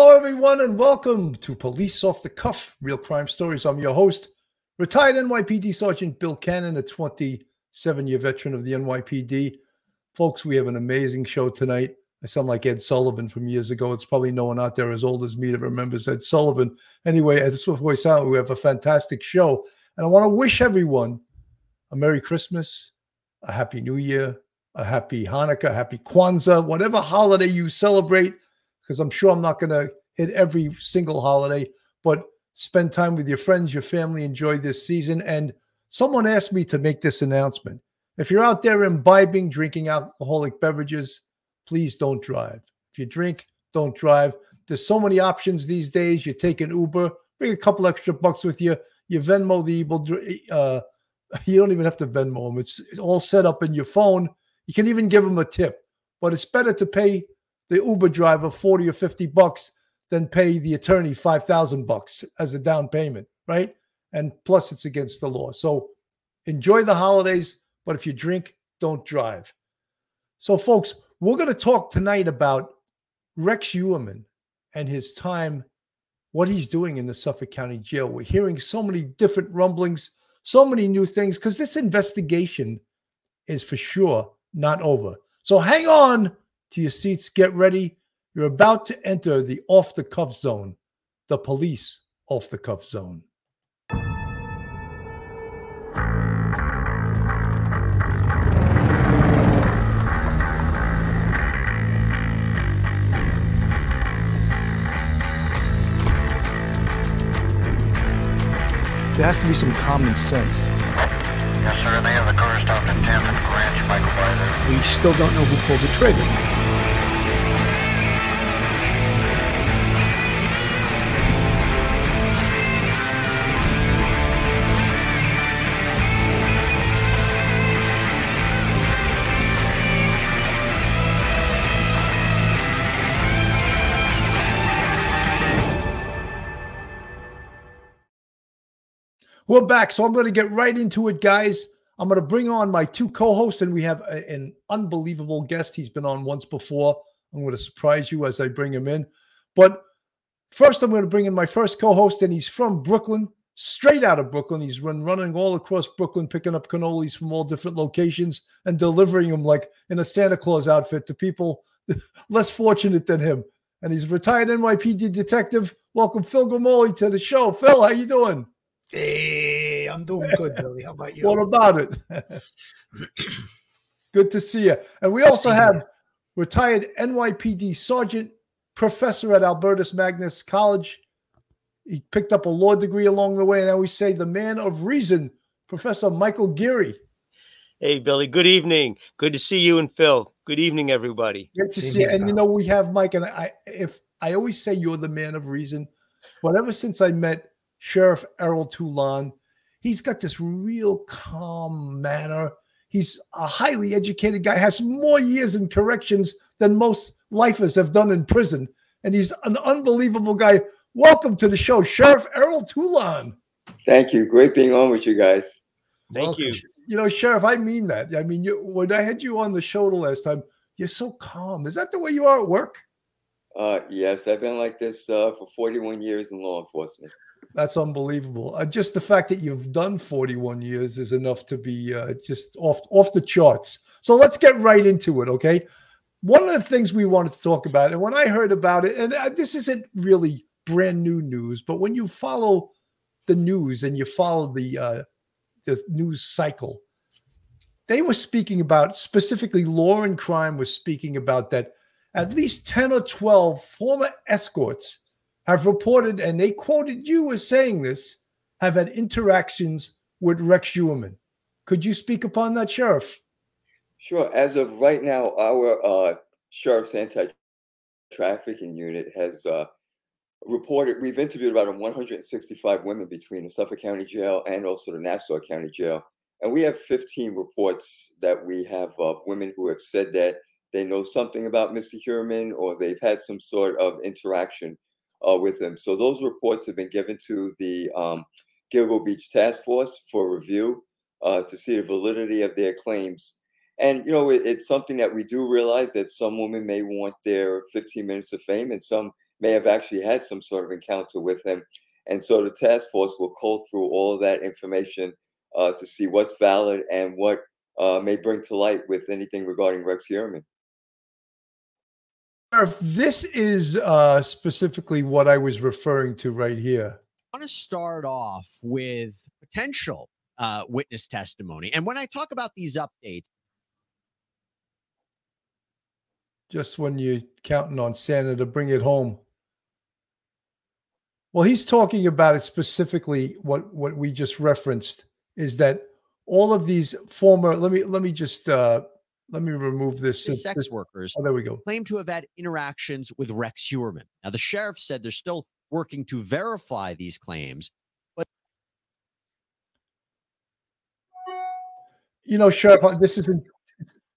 Hello, everyone, and welcome to Police Off the Cuff Real Crime Stories. I'm your host, retired NYPD Sergeant Bill Cannon, a 27 year veteran of the NYPD. Folks, we have an amazing show tonight. I sound like Ed Sullivan from years ago. It's probably no one out there as old as me that remembers Ed Sullivan. Anyway, this is we sound. We have a fantastic show, and I want to wish everyone a Merry Christmas, a Happy New Year, a Happy Hanukkah, Happy Kwanzaa, whatever holiday you celebrate because I'm sure I'm not going to hit every single holiday, but spend time with your friends, your family, enjoy this season. And someone asked me to make this announcement. If you're out there imbibing, drinking alcoholic beverages, please don't drive. If you drink, don't drive. There's so many options these days. You take an Uber, bring a couple extra bucks with you. You Venmo the evil. Uh, you don't even have to Venmo them. It's, it's all set up in your phone. You can even give them a tip, but it's better to pay the Uber driver 40 or 50 bucks than pay the attorney 5,000 bucks as a down payment, right? And plus it's against the law. So enjoy the holidays, but if you drink, don't drive. So folks, we're going to talk tonight about Rex Heuermann and his time what he's doing in the Suffolk County Jail. We're hearing so many different rumblings, so many new things because this investigation is for sure not over. So hang on to your seats. Get ready. You're about to enter the off the cuff zone, the police off the cuff zone. There has to be some common sense. Yes, sir. At 10th and. We still don't know who pulled the trigger. We're back. So I'm going to get right into it, guys. I'm going to bring on my two co hosts, and we have a, an unbelievable guest. He's been on once before. I'm going to surprise you as I bring him in. But first, I'm going to bring in my first co host, and he's from Brooklyn, straight out of Brooklyn. He's been running all across Brooklyn, picking up cannolis from all different locations and delivering them like in a Santa Claus outfit to people less fortunate than him. And he's a retired NYPD detective. Welcome, Phil Grimaldi, to the show. Phil, how you doing? Hey, I'm doing good, Billy. How about you? What about it? good to see you. And we also have retired NYPD Sergeant, professor at Albertus Magnus College. He picked up a law degree along the way. And I always say the man of reason, Professor Michael Geary. Hey, Billy. Good evening. Good to see you and Phil. Good evening, everybody. Great to see you. And you know, we have Mike, and I if I always say you're the man of reason, but ever since I met Sheriff Errol Toulon. He's got this real calm manner. He's a highly educated guy, has more years in corrections than most lifers have done in prison. And he's an unbelievable guy. Welcome to the show, Sheriff Errol Toulon. Thank you. Great being on with you guys. Thank Welcome. you. You know, Sheriff, I mean that. I mean, you, when I had you on the show the last time, you're so calm. Is that the way you are at work? Uh, yes, I've been like this uh, for 41 years in law enforcement. That's unbelievable. Uh, just the fact that you've done 41 years is enough to be uh, just off off the charts. So let's get right into it, okay? One of the things we wanted to talk about, and when I heard about it, and uh, this isn't really brand new news, but when you follow the news and you follow the uh, the news cycle, they were speaking about specifically law and crime was speaking about that at least 10 or 12 former escorts have reported, and they quoted you as saying this, have had interactions with Rex Heuermann. Could you speak upon that, Sheriff? Sure. As of right now, our uh, Sheriff's Anti Trafficking Unit has uh, reported, we've interviewed about 165 women between the Suffolk County Jail and also the Nassau County Jail. And we have 15 reports that we have of women who have said that they know something about Mr. Heuermann or they've had some sort of interaction uh, with him. So those reports have been given to the um, Gilgo Beach Task Force for review uh, to see the validity of their claims. And you know, it, it's something that we do realize that some women may want their 15 minutes of fame, and some may have actually had some sort of encounter with him. And so the task force will cull through all of that information uh, to see what's valid and what uh, may bring to light with anything regarding Rex Heuermann. This is uh, specifically what I was referring to right here. I want to start off with potential uh, witness testimony. And when I talk about these updates, just when you're counting on Santa to bring it home. Well, he's talking about it specifically. What what we just referenced is that all of these former. Let me let me just uh, let me remove this. sex this, workers oh, there we go. claim to have had interactions with Rex Heuermann. Now, the sheriff said they're still working to verify these claims, But You know, Sheriff, uh, this isn't.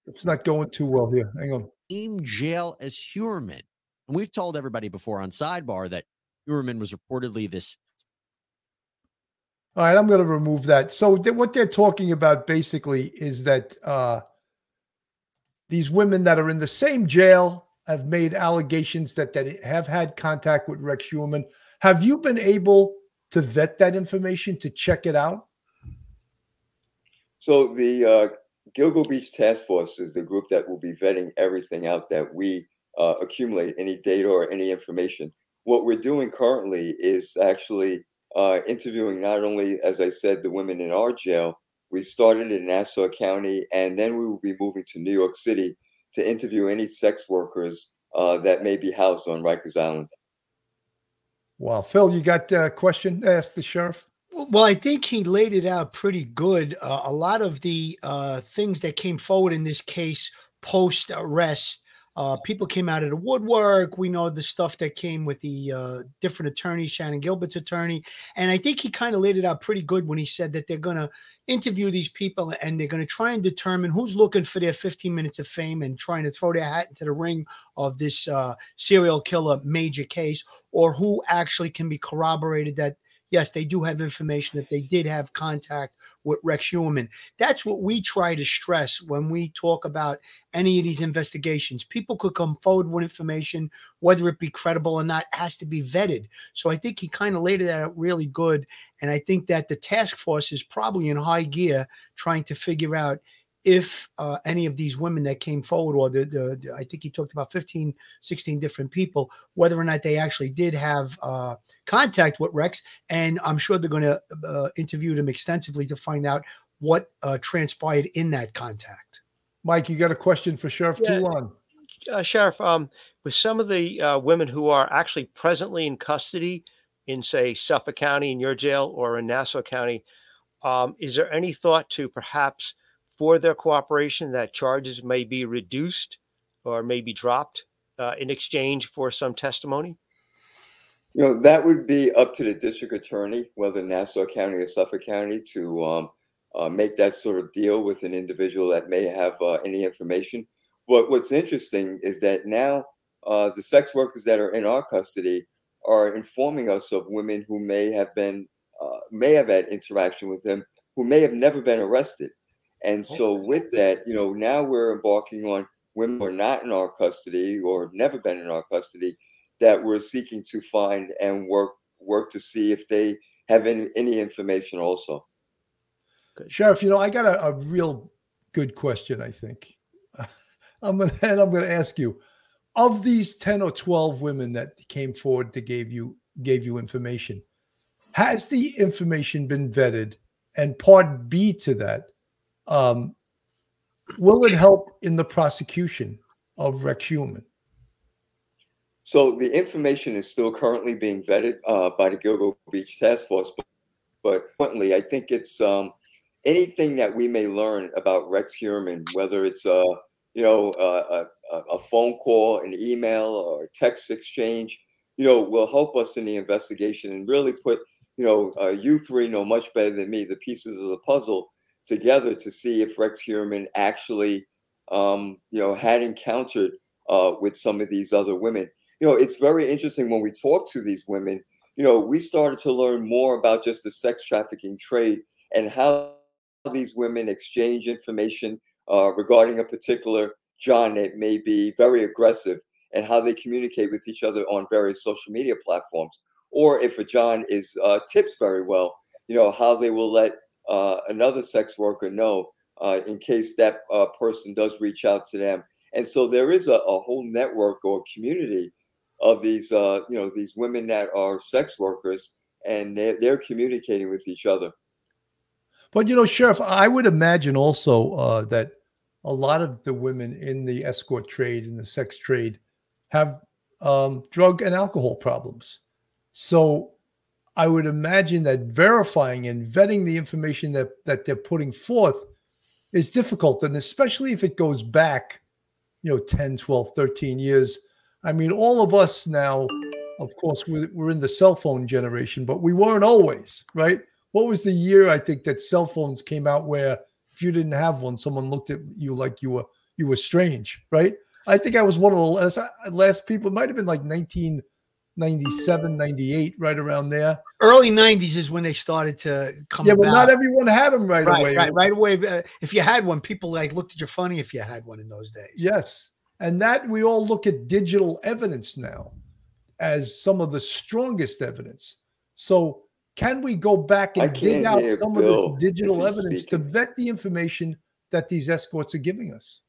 It's not going too well here. Hang on. same jail as Heuermann. And we've told everybody before on Sidebar that Heuermann was reportedly this All right, I'm going to remove that. So th- what they're talking about basically is that uh, these women that are in the same jail have made allegations that that have had contact with Rex Heuermann. Have you been able to vet that information to check it out? So the uh, Gilgo Beach Task Force is the group that will be vetting everything out that we uh, accumulate, any data or any information. What we're doing currently is actually uh, interviewing not only, as I said, the women in our jail. We started in Nassau County, and then we will be moving to New York City to interview any sex workers uh, that may be housed on Rikers Island. Wow, Phil, you got a question? Ask the sheriff. Well, I think he laid it out pretty good. Uh, a lot of the uh, things that came forward in this case post arrest, uh, people came out of the woodwork. We know the stuff that came with the uh, different attorneys, Shannan Gilbert's attorney. And I think he kind of laid it out pretty good when he said that they're going to interview these people and they're going to try and determine who's looking for their 15 minutes of fame and trying to throw their hat into the ring of this uh, serial killer major case or who actually can be corroborated that yes, they do have information that they did have contact with Rex Heuermann. That's what we try to stress when we talk about any of these investigations. People could come forward with information, whether it be credible or not, has to be vetted. So I think he kind of laid it out really good. And I think that the task force is probably in high gear trying to figure out if uh, any of these women that came forward, or the, the, the, I think he talked about 15, 16 different people, whether or not they actually did have uh, contact with Rex. And I'm sure they're going to uh, interview them extensively to find out what uh, transpired in that contact. Mike, you got a question for Sheriff Yeah. Toulon? uh, Sheriff, um, with some of the uh, women who are actually presently in custody in, say, Suffolk County in your jail or in Nassau County, um, is there any thought to perhaps for their cooperation that charges may be reduced or may be dropped uh, in exchange for some testimony? You know, that would be up to the district attorney, whether Nassau County or Suffolk County, to um, uh, make that sort of deal with an individual that may have uh, any information. But what's interesting is that now uh, the sex workers that are in our custody are informing us of women who may have been, uh, may have had interaction with him, who may have never been arrested. And oh. so, with that, you know, now we're embarking on women who are not in our custody or have never been in our custody that we're seeking to find and work work to see if they have any, any information also. Sheriff, you know, I got a, a real good question, I think. I'm gonna and I'm gonna ask you, of these 10 or 12 women that came forward to gave you gave you information, has the information been vetted? And part B to that, um, will it help in the prosecution of Rex Heuermann? So the information is still currently being vetted uh, by the Gilgo Beach Task Force, but, but importantly, I think it's um, anything that we may learn about Rex Heuermann, whether it's uh, you know uh, a, a phone call, an email, or text exchange, you know, will help us in the investigation and really put you know uh, you three know much better than me the pieces of the puzzle together to see if Rex Heuermann actually um, you know had encountered uh, with some of these other women you know, it's very interesting when we talk to these women, you know, we started to learn more about just the sex trafficking trade and how these women exchange information uh, regarding a particular John that may be very aggressive and how they communicate with each other on various social media platforms. Or if a John is uh, tips very well, you know how they will let uh, another sex worker know uh, in case that uh, person does reach out to them. And so there is a, a whole network or community of these, uh, you know, these women that are sex workers, and they're, they're communicating with each other. But you know, Sheriff, I would imagine also uh, that a lot of the women in the escort trade and the sex trade have um, drug and alcohol problems. So I would imagine that verifying and vetting the information that that they're putting forth is difficult, and especially if it goes back, you know, 10, 12, 13 years. I mean, all of us now, of course, we're, we're in the cell phone generation, but we weren't always, right? What was the year I think that cell phones came out where if you didn't have one, someone looked at you like you were you were strange, right? I think I was one of the last, last people. It might have been like 1997, 98, right around there. Early 90s is when they started to come. Yeah, about. but not everyone had them right, right, away. right, right away. Uh, if you had one, people like looked at you funny if you had one in those days. Yes. And that we all look at digital evidence now as some of the strongest evidence. So can we go back and dig out some Bill of this digital if he's evidence to vet the information that these escorts are giving us?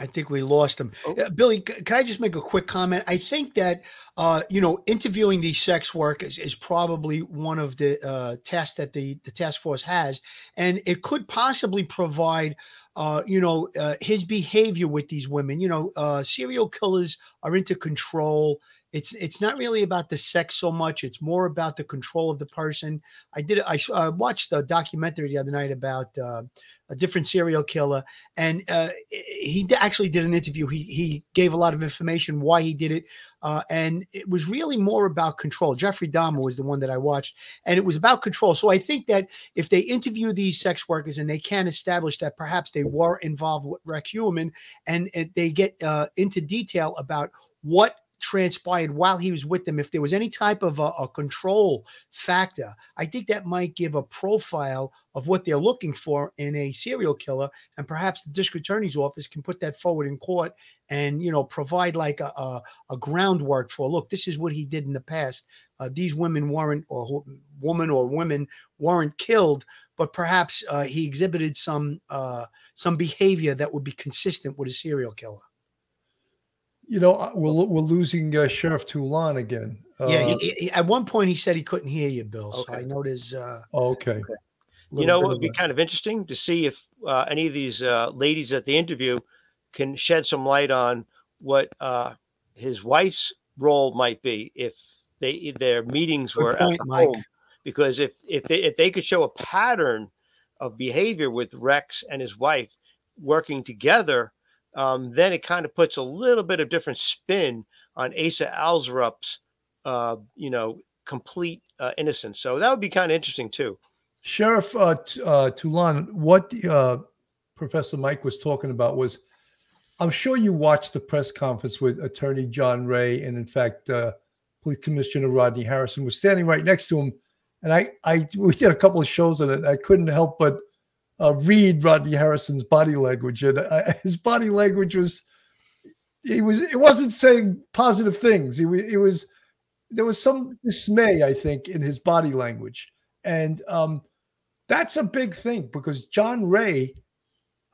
I think we lost him. Oh. Uh, Billy, can I just make a quick comment? I think that uh, you know interviewing these sex workers is probably one of the uh, tasks that the the task force has, and it could possibly provide. Uh, you know uh, his behavior with these women. You know, uh, serial killers are into control. It's it's not really about the sex so much. It's more about the control of the person. I did. I, uh, watched a documentary the other night about uh, a different serial killer, and uh, he actually did an interview. He he gave a lot of information why he did it, uh, and it was really more about control. Jeffrey Dahmer was the one that I watched, and it was about control. So I think that if they interview these sex workers and they can establish that perhaps they were involved with Rex Heuermann, and, and they get uh, into detail about what transpired while he was with them. If there was any type of a, a control factor i think that might give a profile of what they're looking for in a serial killer. And perhaps the district attorney's office can put that forward in court and you know provide like a, a, a groundwork for look this is what he did in the past. Uh, these women weren't or woman or women weren't killed but perhaps uh, he exhibited some uh, some behavior that would be consistent with a serial killer You know, uh, we're, we're losing uh, Sheriff Toulon again. Uh, yeah he, he- he- at one point he said he couldn't hear you bill so i Okay. know there's uh, oh, okay. You know, it would be kind of interesting to see if uh, any of these uh, ladies at the interview can shed some light on what uh, his wife's role might be if they if their meetings Good were point, at the Mike. home. Because if if they, if they could show a pattern of behavior with Rex and his wife working together, um, then it kind of puts a little bit of different spin on Asa Ellerup's, uh, you know, complete uh, innocence. So that would be kind of interesting too. Sheriff uh, T- uh, Toulon, what uh, Professor Mike was talking about was, I'm sure you watched the press conference with Attorney John Ray, and in fact, uh, Police Commissioner Rodney Harrison was standing right next to him, and I, I, we did a couple of shows on it. I couldn't help but uh, read Rodney Harrison's body language, and uh, his body language was, he was, it wasn't saying positive things. He it was, there was some dismay, I think, in his body language, and um, that's a big thing because John Ray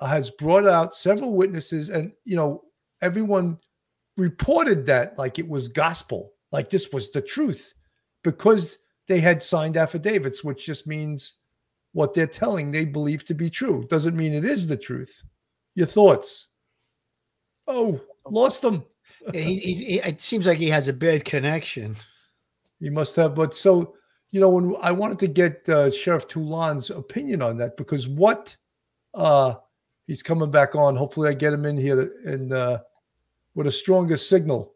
has brought out several witnesses, and you know everyone reported that like it was gospel, like this was the truth, because they had signed affidavits, which just means what they're telling they believe to be true. Doesn't mean it is the truth. Your thoughts? Oh, lost them. Yeah, he, he's, he, it seems like he has a bad connection. You must have, but so you know, when I wanted to get uh, Sheriff Toulon's opinion on that because what uh, he's coming back on. Hopefully, I get him in here and uh, with a stronger signal.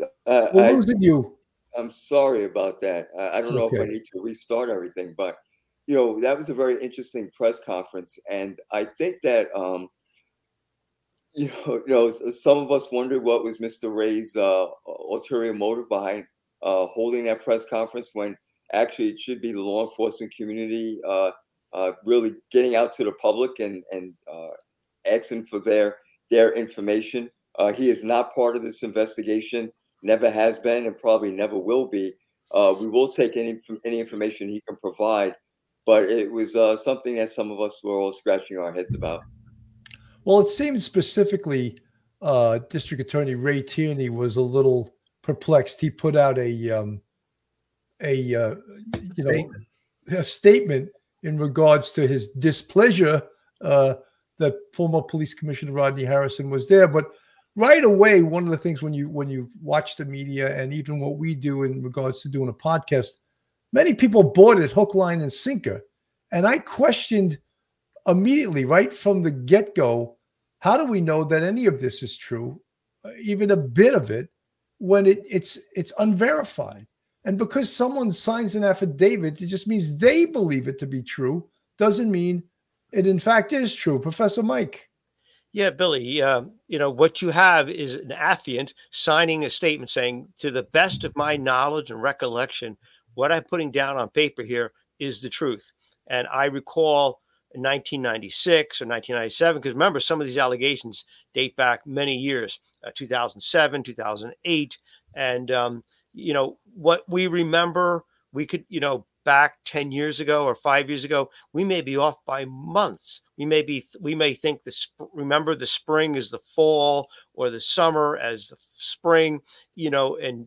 Uh, We're I, losing you. I'm sorry about that. I, I don't know if I need to restart everything, but you know that was a very interesting press conference, and I think that um, you know, you know, some of us wondered what was Mr. Ray's uh, ulterior motive behind uh, holding that press conference when actually it should be the law enforcement community uh, uh, really getting out to the public and and uh, asking for their their information Uh, he is not part of this investigation, never has been, and probably never will be. We will take any any information he can provide, but it was uh, something that some of us were all scratching our heads about. Well, it seems specifically uh, District Attorney Ray Tierney was a little perplexed. He put out a um, a uh, you know Statement. a statement in regards to his displeasure uh, that former police commissioner Rodney Harrison was there. But right away, one of the things when you when you watch the media and even what we do in regards to doing a podcast, many people bought it hook, line, and sinker. And I questioned immediately, right from the get go, how do we know that any of this is true, uh, even a bit of it, when it, it's it's unverified? And because someone signs an affidavit, it just means they believe it to be true. Doesn't mean it in fact is true. Professor Mike. Yeah, Billy, um, you know, what you have is an affiant signing a statement saying, to the best of my knowledge and recollection, what I'm putting down on paper here is the truth. And I recall 1996 or 1997, because remember, some of these allegations date back many years uh, 2007, 2008. And, um, you know, what we remember, we could, you know, back 10 years ago or five years ago, we may be off by months. We may be, we may think the, sp- remember the spring is the fall or the summer as the spring, you know, and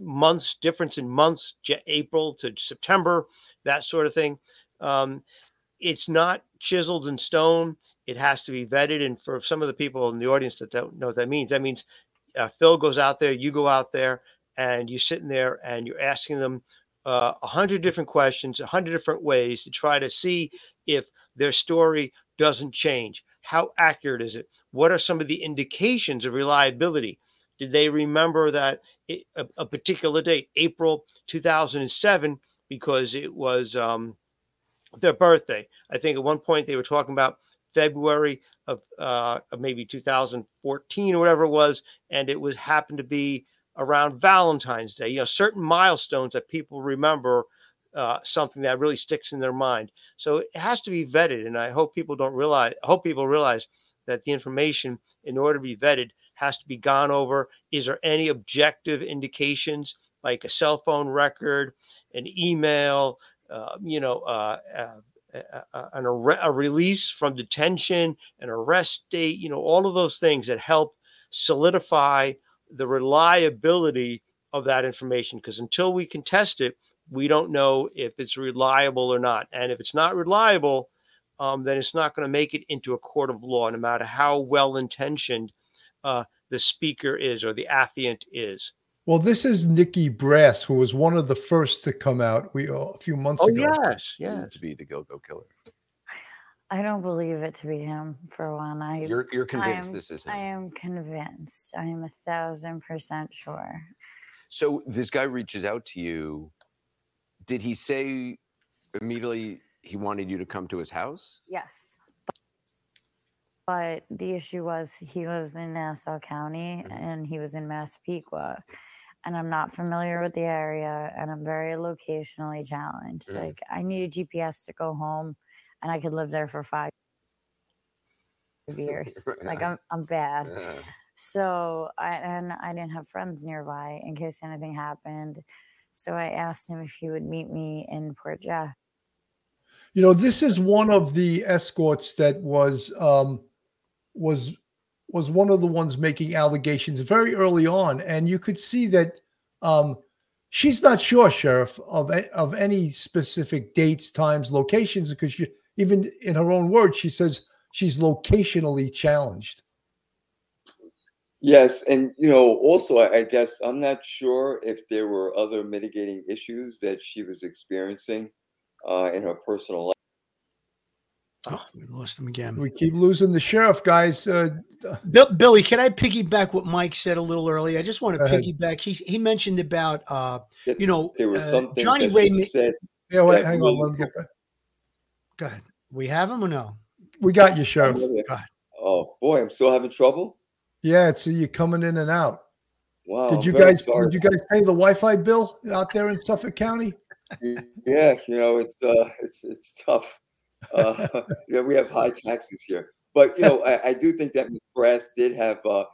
months, difference in months, April to September, that sort of thing. Um, it's not chiseled in stone. It has to be vetted. And for some of the people in the audience that don't know what that means, that means uh, Phil goes out there, you go out there, and you're sitting there and you're asking them uh, a hundred different questions, a hundred different ways to try to see if their story doesn't change. How accurate is it? What are some of the indications of reliability? Did they remember that a, a particular date, April 2007, because it was um, their birthday? I think at one point they were talking about February of, uh, of maybe 2014 or whatever it was, and it was happened to be around Valentine's Day. You know, certain milestones that people remember uh, something that really sticks in their mind. So it has to be vetted, and I hope people don't realize. I hope people realize that the information, in order to be vetted, has to be gone over. Is there any objective indications, like a cell phone record, an email, uh, you know, uh, uh, uh, an arre- a release from detention, an arrest date, you know, all of those things that help solidify the reliability of that information. Because until we can test it, we don't know if it's reliable or not. And if it's not reliable, um, then it's not going to make it into a court of law, no matter how well intentioned uh, the speaker is or the affiant is. Well, this is Nikki Brass, who was one of the first to come out. We uh, a few months Oh ago. yes, yes. to be the Gilgo killer. I don't believe it to be him. For one, I You're you're convinced I'm- this is I am convinced. I am a thousand percent sure. So this guy reaches out to you. Did he say immediately he wanted you to come to his house? Yes. But the issue was he lives in Nassau County Mhm. and he was in Massapequa. And I'm not familiar with the area and I'm very locationally challenged. Mhm. Like I need a GPS to go home and I could live there for five years. like I'm I'm bad. Uh, So I and I didn't have friends nearby in case anything happened. So I asked him if he would meet me in Port Jeff. You know, this is one of the escorts that was um, was was one of the ones making allegations very early on, and you could see that um, she's not sure, sheriff, of of any specific dates, times, locations, because she, even in her own words, she says she's locationally challenged. Yes, and you know, also I, guess I'm not sure if there were other mitigating issues that she was experiencing uh, in her personal life. Oh, we lost him again. We keep losing the sheriff, guys. Uh, Bill, Billy, can I piggyback what Mike said a little earlier? I just want to piggyback. He he mentioned about uh, That you know, there were uh, some things Johnny that Ray. ma- said. yeah, wait, hang on. really- Let him get back. Go ahead. We have him or no? We got you, I'm sheriff. Go. Oh boy, I'm still having trouble. Yeah, it's you coming in and out. Wow. Did you guys sorry. did you guys pay the Wi-Fi bill out there in Suffolk County? yeah, you know, it's uh, it's it's tough. Uh, yeah, we have high taxes here, but you know, I, I do think that Ms. Brass did have uh,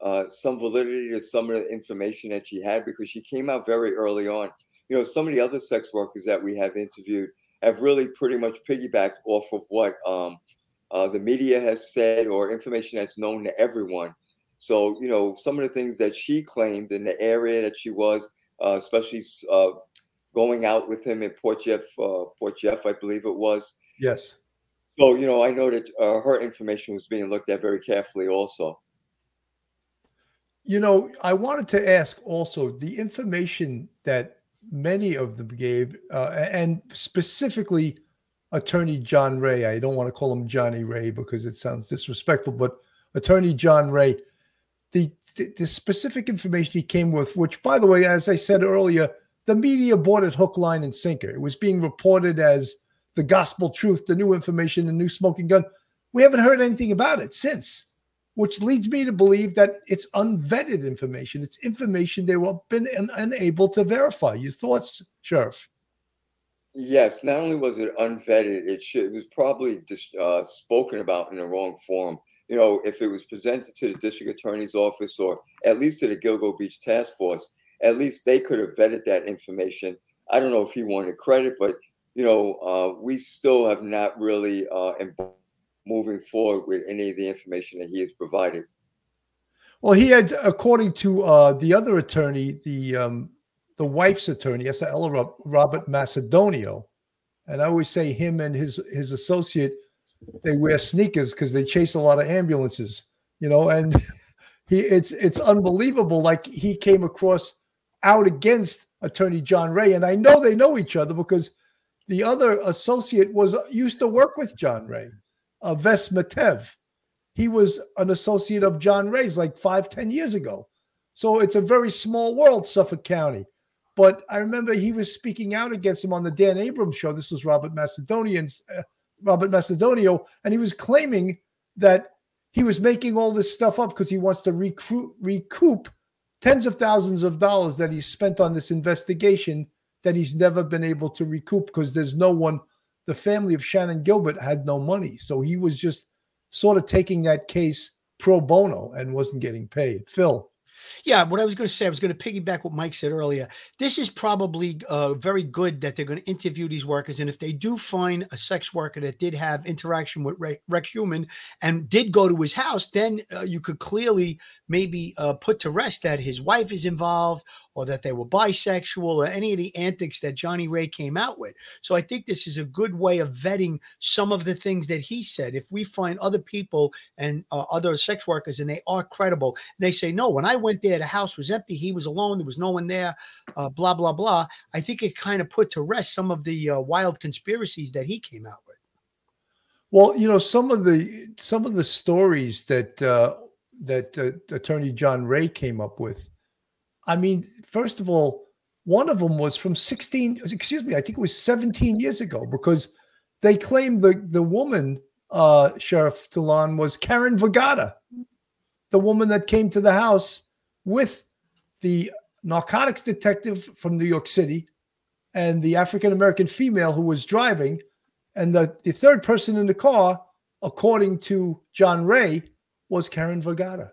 uh, some validity to some of the information that she had because she came out very early on. You know, some of the other sex workers that we have interviewed have really pretty much piggybacked off of what um, uh, the media has said or information that's known to everyone. So, you know, some of the things that she claimed in the area that she was, uh, especially going out with him in Port Jeff, Port Jeff, I believe it was. Yes. So, you know, I know that uh, her information was being looked at very carefully also. You know, I wanted to ask also the information that many of them gave, uh, and specifically Attorney John Ray. I don't want to call him Johnny Ray because it sounds disrespectful, but Attorney John Ray, the, the, the specific information he came with, which, by the way, as I said earlier, the media bought it hook, line, and sinker. It was being reported as the gospel truth, the new information, the new smoking gun. We haven't heard anything about it since, which leads me to believe that it's unvetted information. It's information they were been un- unable to verify. Your thoughts, Sheriff? Yes, not only was it unvetted, it should it was probably just uh, spoken about in the wrong form. You know, if it was presented to the district attorney's office or at least to the Gilgo Beach Task Force, at least they could have vetted that information. I don't know if he wanted credit, but you know, uh, we still have not really uh, moving forward with any of the information that he has provided. Well, he had, according to uh, the other attorney, the um, the wife's attorney, yes, Ella Robert Macedonio, and I always say him and his his associate, they wear sneakers because they chase a lot of ambulances, you know, and he it's it's unbelievable. Like he came across out against attorney John Ray, and I know they know each other because the other associate was used to work with John Ray, uh, Vess Mitev. He was an associate of John Ray's like five, ten years ago. So it's a very small world, Suffolk County. But I remember he was speaking out against him on the Dan Abrams show. This was Robert Macedonian's uh, Robert Macedonio, and he was claiming that he was making all this stuff up because he wants to recruit, recoup tens of thousands of dollars that he spent on this investigation that he's never been able to recoup because there's no one. The family of Shannan Gilbert had no money, so he was just sort of taking that case pro bono and wasn't getting paid. Phil. Yeah, what I was going to say, I was going to piggyback what Mike said earlier. This is probably uh, very good that they're going to interview these workers. And if they do find a sex worker that did have interaction with Rex Heuermann and did go to his house, then uh, you could clearly maybe uh, put to rest that his wife is involved or that they were bisexual or any of the antics that Johnny Ray came out with. So I think this is a good way of vetting some of the things that he said. If we find other people and uh, other sex workers and they are credible, they say, no, when I went there, the house was empty, he was alone, there was no one there, uh, blah, blah, blah. I think it kind of put to rest some of the uh, wild conspiracies that he came out with. Well, you know, some of the some of the stories that uh, that uh, Attorney John Ray came up with I mean, first of all, one of them was from 16, excuse me, I think it was 17 years ago because they claimed the, the woman, uh, Sheriff Toulon, was Karen Vergata, the woman that came to the house with the narcotics detective from New York City and the African American female who was driving. And the, the third person in the car, according to John Ray, was Karen Vergata.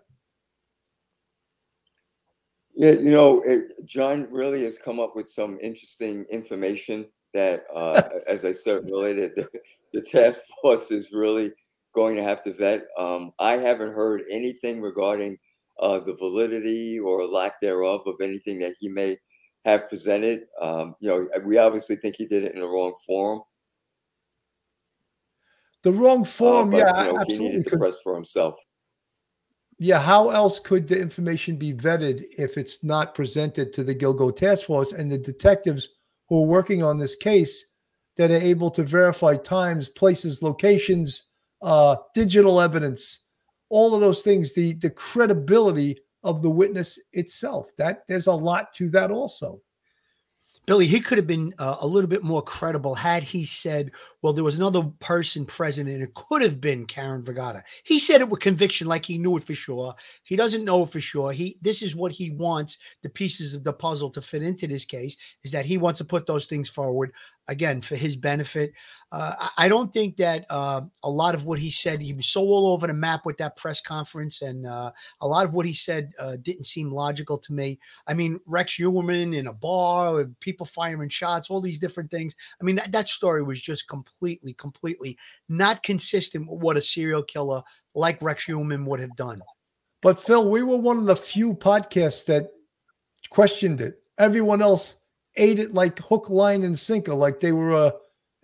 Yeah, you know, it, John really has come up with some interesting information that, uh, as I said earlier, the, the task force is really going to have to vet. Um, I haven't heard anything regarding uh, the validity or lack thereof of anything that he may have presented. Um, you know, we obviously think he did it in the wrong form. The wrong form, uh, but, yeah, you know, absolutely. He needed to press for himself yeah, how else could the information be vetted if it's not presented to the Gilgo Task Force and the detectives who are working on this case that are able to verify times, places, locations, uh, digital evidence, all of those things, the the credibility of the witness itself. That there's a lot to that also. Billy, he could have been uh, a little bit more credible had he said, well, there was another person present and it could have been Karen Vergata. He said it with conviction, like he knew it for sure. He doesn't know for sure. He this is what he wants the pieces of the puzzle to fit into this case, is that he wants to put those things forward. Again for his benefit. Uh, I don't think that uh, a lot of what he said, he was so all over the map with that press conference, and uh, a lot of what he said uh, didn't seem logical to me. I mean, Rex Heuermann in a bar, with people firing shots, all these different things. I mean, that, that story was just completely, completely not consistent with what a serial killer like Rex Heuermann would have done. But Phil, we were one of the few podcasts that questioned it. Everyone else ate it like hook, line, and sinker, like they were a,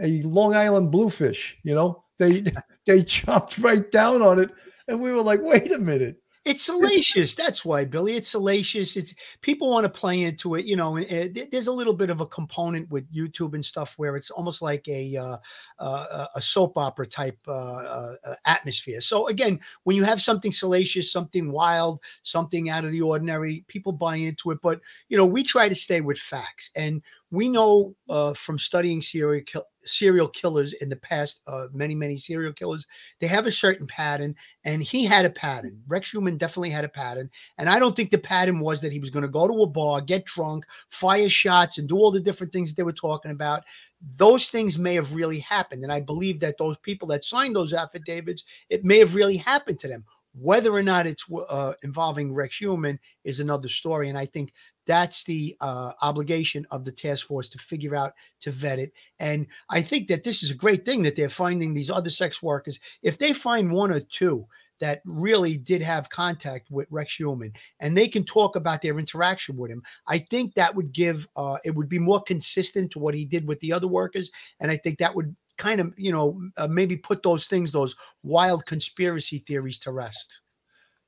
a Long Island bluefish. You know, they they chopped right down on it, and we were like, wait a minute. It's salacious. That's why, Billy. It's salacious. It's people want to play into it. You know, eh, th- there's a little bit of a component with YouTube and stuff where it's almost like a uh, uh, a soap opera type uh, uh, uh, atmosphere. So again, when you have something salacious, something wild, something out of the ordinary, people buy into it. But you know, we try to stay with facts, and we know uh, from studying serial serial killers in the past, uh, many many serial killers, they have a certain pattern, and he had a pattern. Rex Heuermann definitely had a pattern, and I don't think the pattern was that he was going to go to a bar, get drunk, fire shots, and do all the different things that they were talking about. Those things may have really happened, and I believe that those people that signed those affidavits, it may have really happened to them. Whether or not it's uh, involving Rex Heuermann is another story, and I think that's the uh, obligation of the task force to figure out to vet it. And I think that this is a great thing that they're finding these other sex workers. If they find one or two that really did have contact with Rex Heuermann and they can talk about their interaction with him, I think that would give uh, it would be more consistent to what he did with the other workers. And I think that would kind of you know uh, maybe put those things those wild conspiracy theories to rest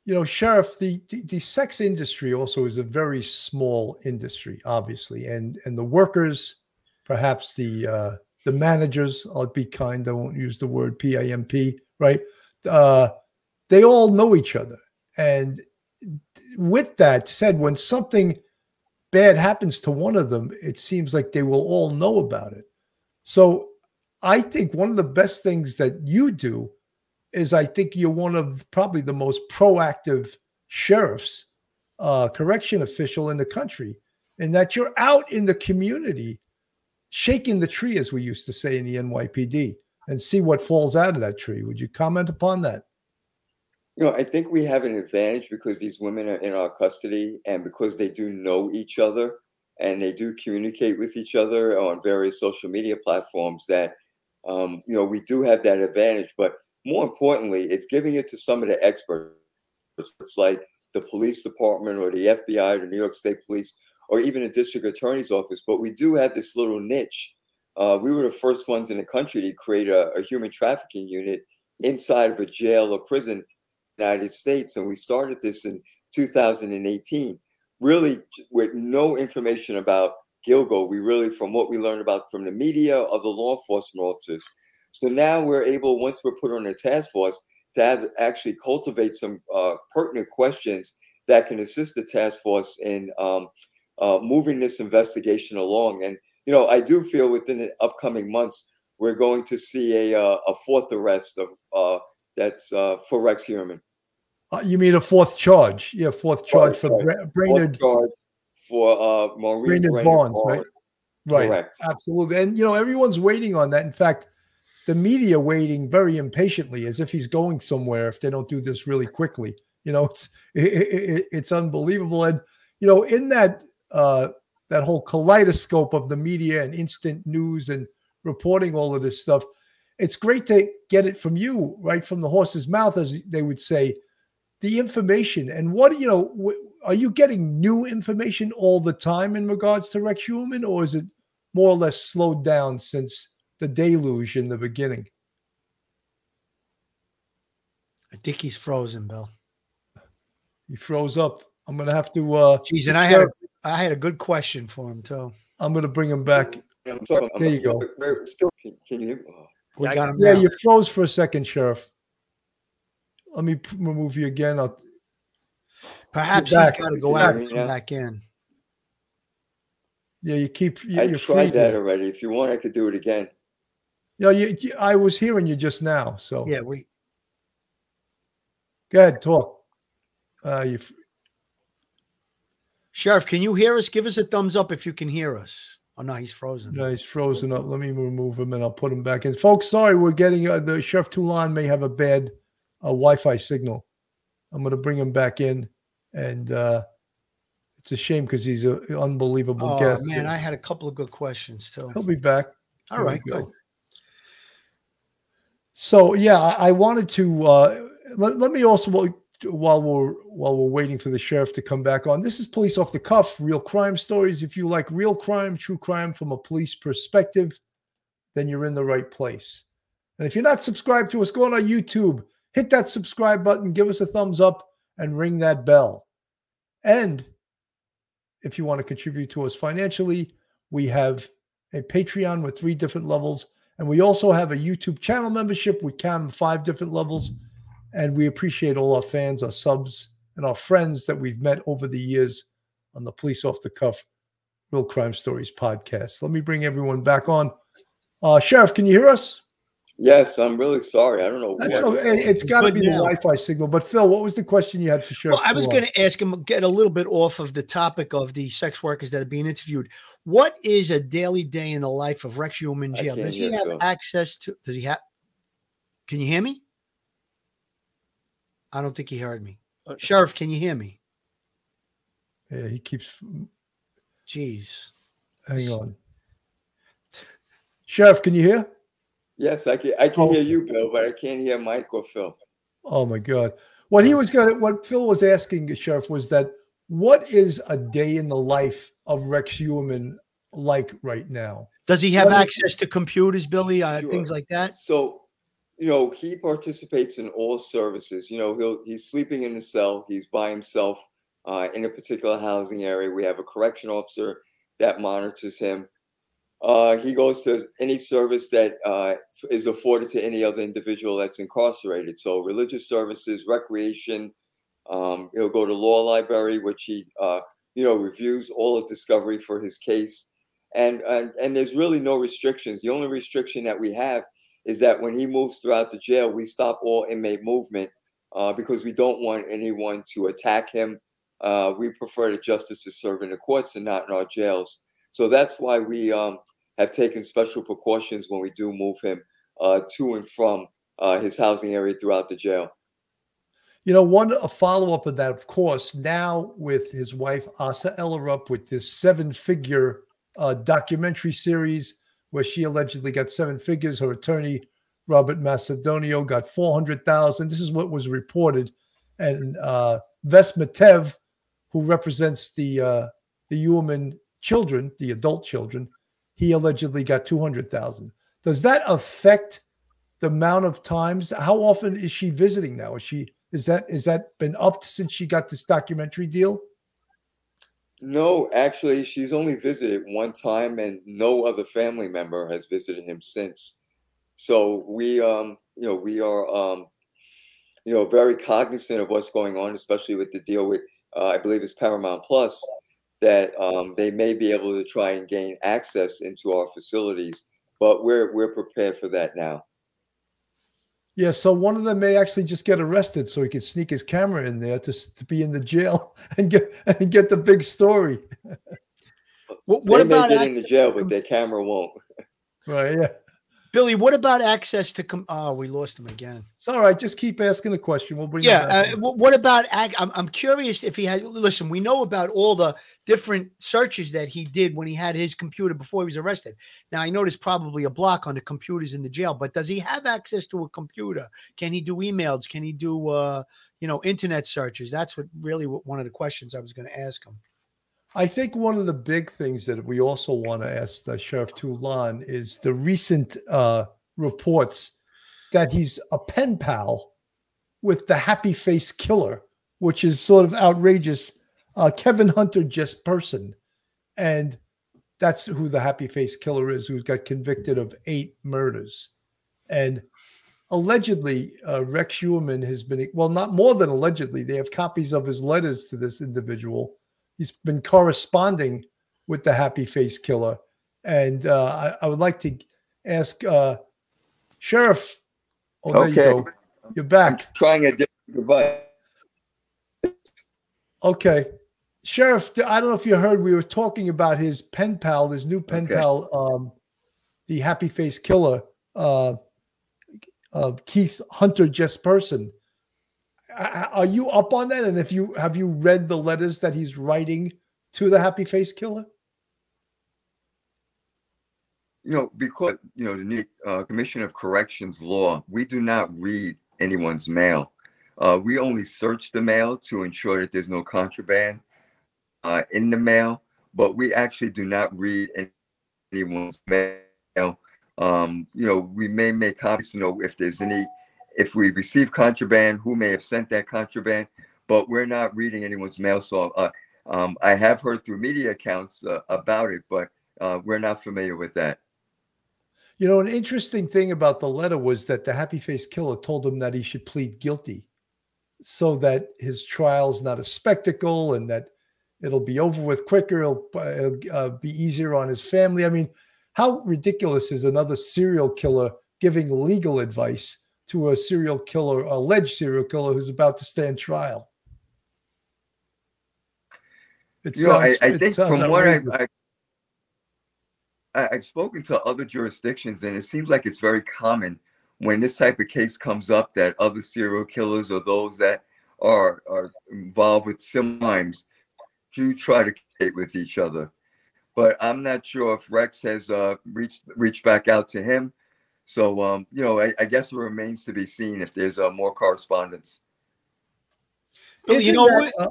you know, Sheriff, the, the, the sex industry also is a very small industry, obviously, and and the workers, perhaps the uh, the managers, I'll be kind, I won't use the word PIMP, right? Uh, they all know each other, and with that said, when something bad happens to one of them, it seems like they will all know about it. So, I think one of the best things that you do is I think you're one of probably the most proactive sheriffs, uh, correction official in the country, and that you're out in the community, shaking the tree, as we used to say in the NYPD, and see what falls out of that tree. Would you comment upon that? You know, I think we have an advantage because these women are in our custody and because they do know each other and they do communicate with each other on various social media platforms that um, you know we do have that advantage but more importantly, it's giving it to some of the experts. It's like the police department or the FBI, the New York State Police, or even a district attorney's office. But we do have this little niche. Uh, we were the first ones in the country to create a, a human trafficking unit inside of a jail or prison United States. And we started this in 2018, really with no information about Gilgo. We really, from what we learned about from the media of the law enforcement officers, so now we're able, once we're put on a task force, to have, actually cultivate some uh, pertinent questions that can assist the task force in um, uh, moving this investigation along. And you know, I do feel within the upcoming months we're going to see a uh, a fourth arrest of uh, that's uh, for Rex Heuermann. Uh, you mean a fourth charge? Yeah, fourth charge for Bra- Brainerd. Fourth charge for uh, Maureen Brainerd Brainerd Barnes, Barnes. right? Right. Absolutely. And you know, everyone's waiting on that. In fact, the media waiting very impatiently as if he's going somewhere if they don't do this really quickly. You know, it's it, it, it's unbelievable. And you know, in that uh that whole kaleidoscope of the media and instant news and reporting all of this stuff, it's great to get it from you, right from the horse's mouth, as they would say, the information. And what you know, w- are you getting new information all the time in regards to Rex Heuermann, or is it more or less slowed down since the deluge in the beginning? I think he's frozen, Bill. He froze up. I'm gonna have to. uh Jeez, and I had a, I had a good question for him too. I'm gonna bring him back. I'm sorry, I'm- There you go. we're- we're Still, can, can you hear? Oh. We Yeah, got him Yeah, now. you froze for a second, Sheriff. Let me remove you again. I'll, Perhaps You're he's back. got to go out and come back in. yeah, you keep. You, I you're free. tried that here. already. If you want, I could do it again. No, you, you- I was hearing you just now. So Yeah, we go ahead, talk. Uh, you. Sheriff, can you hear us? Give us a thumbs up if you can hear us. Oh no, he's frozen. No, he's frozen up. Let me remove him and I'll put him back in. Folks, sorry, we're getting uh, the Chef Toulon may have a bad uh, Wi-Fi signal. I'm going to bring him back in, and uh, it's a shame because he's an unbelievable Oh guest. man, I had a couple of good questions too. He'll be back. All Here right, go. good. So yeah, I, I wanted to uh, let, let me also while while we're while we're waiting for the sheriff to come back on. This is police off the cuff, real crime stories. If you like real crime, true crime from a police perspective, then you're in the right place. And if you're not subscribed to us, go on our YouTube, hit that subscribe button, give us a thumbs up, and ring that bell. And if you want to contribute to us financially, we have a Patreon with three different levels. And we also have a YouTube channel membership We count five different levels. And we appreciate all our fans, our subs, and our friends that we've met over the years on the Police Off the Cuff Real Crime Stories podcast. Let me bring everyone back on. Uh, Sheriff, can you hear us? Yes, I'm really sorry. I don't know That's what. okay. It's It's got to good be the. Wi-Fi signal. But Phil, what was the question you had for Sheriff? Well, I was going to ask him get a little bit off of the topic of the sex workers that are being interviewed. What is a daily day in the life of Rex Heuermann I jail? Does he have Phil. access to? Does he have? Can you hear me? I don't think he heard me. Uh, Sheriff, can you hear me? Yeah, he keeps. Jeez. Hang on. Sheriff, can you hear? Yes, I can. I can Oh. hear you, Bill, but I can't hear Mike or Phil. Oh my God! What he was going to, what Phil was asking, Sheriff, was that what is a day in the life of Rex Heuermann like right now? Does he have What is- access to computers, Billy? Uh, Sure. Things like that? So, you know, he participates in all services. You know, he'll he's sleeping in the cell. He's by himself uh, in a particular housing area. We have a correction officer that monitors him. Uh, he goes to any service that uh, is afforded to any other individual that's incarcerated. So, religious services, recreation. Um, he'll go to law library, which he, uh, you know, reviews all of discovery for his case. And, and and there's really no restrictions. The only restriction that we have is that when he moves throughout the jail, we stop all inmate movement uh, because we don't want anyone to attack him. Uh, we prefer that justice is served in the courts and not in our jails. So that's why we um, have taken special precautions when we do move him uh, to and from uh, his housing area throughout the jail. You know, one a follow up of that, of course, now with his wife Asa Ellerup with this seven figure uh, documentary series where she allegedly got seven figures. Her attorney Robert Macedonio got four hundred thousand. This is what was reported, and uh, who represents the uh, the Heuermann children, the adult children, he allegedly got two hundred thousand. Does that affect the amount of times? How often is she visiting now? Is she is that is that been upped since she got this documentary deal? No, actually, she's only visited one time, and no other family member has visited him since. So we, um, you know, we are, um, you know, very cognizant of what's going on, especially with the deal with, uh, I believe it's Paramount Plus, that um, they may be able to try and gain access into our facilities. But we're we're prepared for that now. Yeah, so one of them may actually just get arrested, so he can sneak his camera in there to, to be in the jail and get and get the big story. What, what they may about get ac- into jail, but their camera won't. Right? Yeah, Billy? What about access to? Com- oh, we lost him again. it's all right. Just keep asking the question. We'll bring. Yeah. Uh, what about? Ag- I'm, I'm curious if he had. Listen, we know about all the different searches that he did when he had his computer before he was arrested. Now I know there's probably a block on the computers in the jail, but does he have access to a computer? Can he do emails? Can he do, uh, you know, internet searches? That's what really one of the questions I was going to ask him. I think one of the big things that we also want to ask uh, Sheriff Toulon is the recent uh, reports that he's a pen pal with the Happy Face Killer, which is sort of outrageous. Uh, Kevin Hunter Jesperson, and that's who the Happy Face Killer is, who got convicted of eight murders, and allegedly uh, Rex Heuermann has been well, not more than allegedly. They have copies of his letters to this individual he's been corresponding with the happy face killer and uh, I, I would like to ask uh, sheriff oh Okay. you you're back Trying a different device. okay Sheriff, I don't know if you heard, we were talking about his pen pal, his new pen Okay. pal, um, the happy face killer, uh, uh, Keith Hunter Jesperson. Are you up on that? And if you have you read the letters that he's writing to the happy face killer? you know, because you know the uh, Commission of Corrections law, we do not read anyone's mail. Uh, we only search the mail to ensure that there's no contraband uh, in the mail, but we actually do not read anyone's mail. Um, you know, we may make copies to know if there's any, if we receive contraband, who may have sent that contraband, but we're not reading anyone's mail. So uh, um, I have heard through media accounts uh, about it, but uh, we're not familiar with that. You know, an interesting thing about the letter was that the happy face killer told him that he should plead guilty so that his trial's not a spectacle and that it'll be over with quicker. It'll, it'll uh, be easier on his family. I mean, how ridiculous is another serial killer giving legal advice to a serial killer, alleged serial killer who's about to stand trial? It You know, I, I think sounds from what I, outrageous. I, I've spoken to other jurisdictions, and it seems like it's very common when this type of case comes up that other serial killers or those that are are involved with crimes do try to communicate with each other. But I'm not sure if Rex has uh, reached reached back out to him. So um, you know, I, I guess it remains to be seen if there's uh, more correspondence. Well, you Isn't know that, what? uh,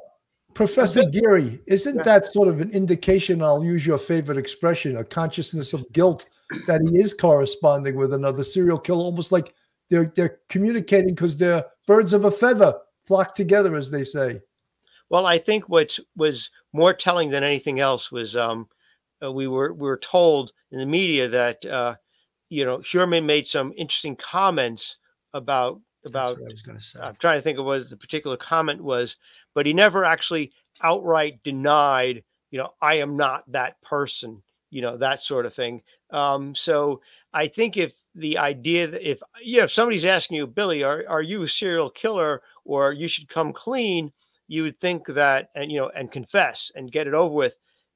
Professor Geary, isn't Yeah. that sort of an indication? I'll use your favorite expression, a consciousness of guilt that he is corresponding with another serial killer, almost like they're they're communicating because they're birds of a feather flock together, as they say. Well, I think what was more telling than anything else was um, uh, we were we were told in the media that uh, you know Sherman made some interesting comments about about what I was going to say. I'm trying to think of what the particular comment was, but he never actually outright denied, you know, I am not that person, you know, that sort of thing. Um, so I think if the idea that if you know if somebody's asking you, Billy, are are you a serial killer or you should come clean, you would think that and you know and confess and get it over with.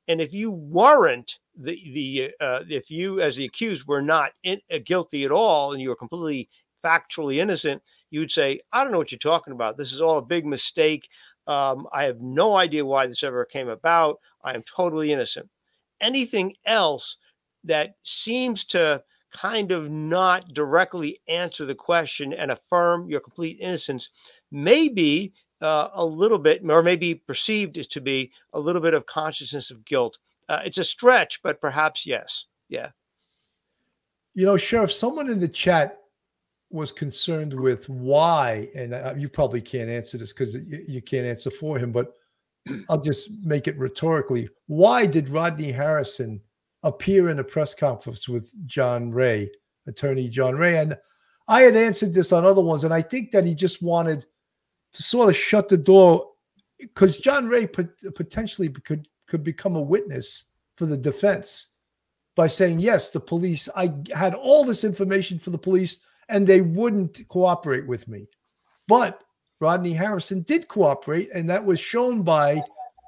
And if you weren't the the uh, if you as the accused were not in, uh, guilty at all and you were completely factually innocent, you would say, I don't know what you're talking about. This is all a big mistake. Um, I have no idea why this ever came about. I am totally innocent. Anything else that seems to kind of not directly answer the question and affirm your complete innocence may be uh, a little bit, or maybe perceived to be a little bit of consciousness of guilt. Uh, it's a stretch, but perhaps yes. Yeah. You know, Sheriff, someone in the chat was concerned with why, and uh, you probably can't answer this because you, you can't answer for him, but I'll just make it rhetorically. Why did Rodney Harrison appear in a press conference with John Ray, attorney John Ray? And I had answered this on other ones, and I think that he just wanted to sort of shut the door because John Ray pot- potentially could could become a witness for the defense by saying yes the police i had all this information for the police and they wouldn't cooperate with me. But rodney harrison did cooperate and that was shown by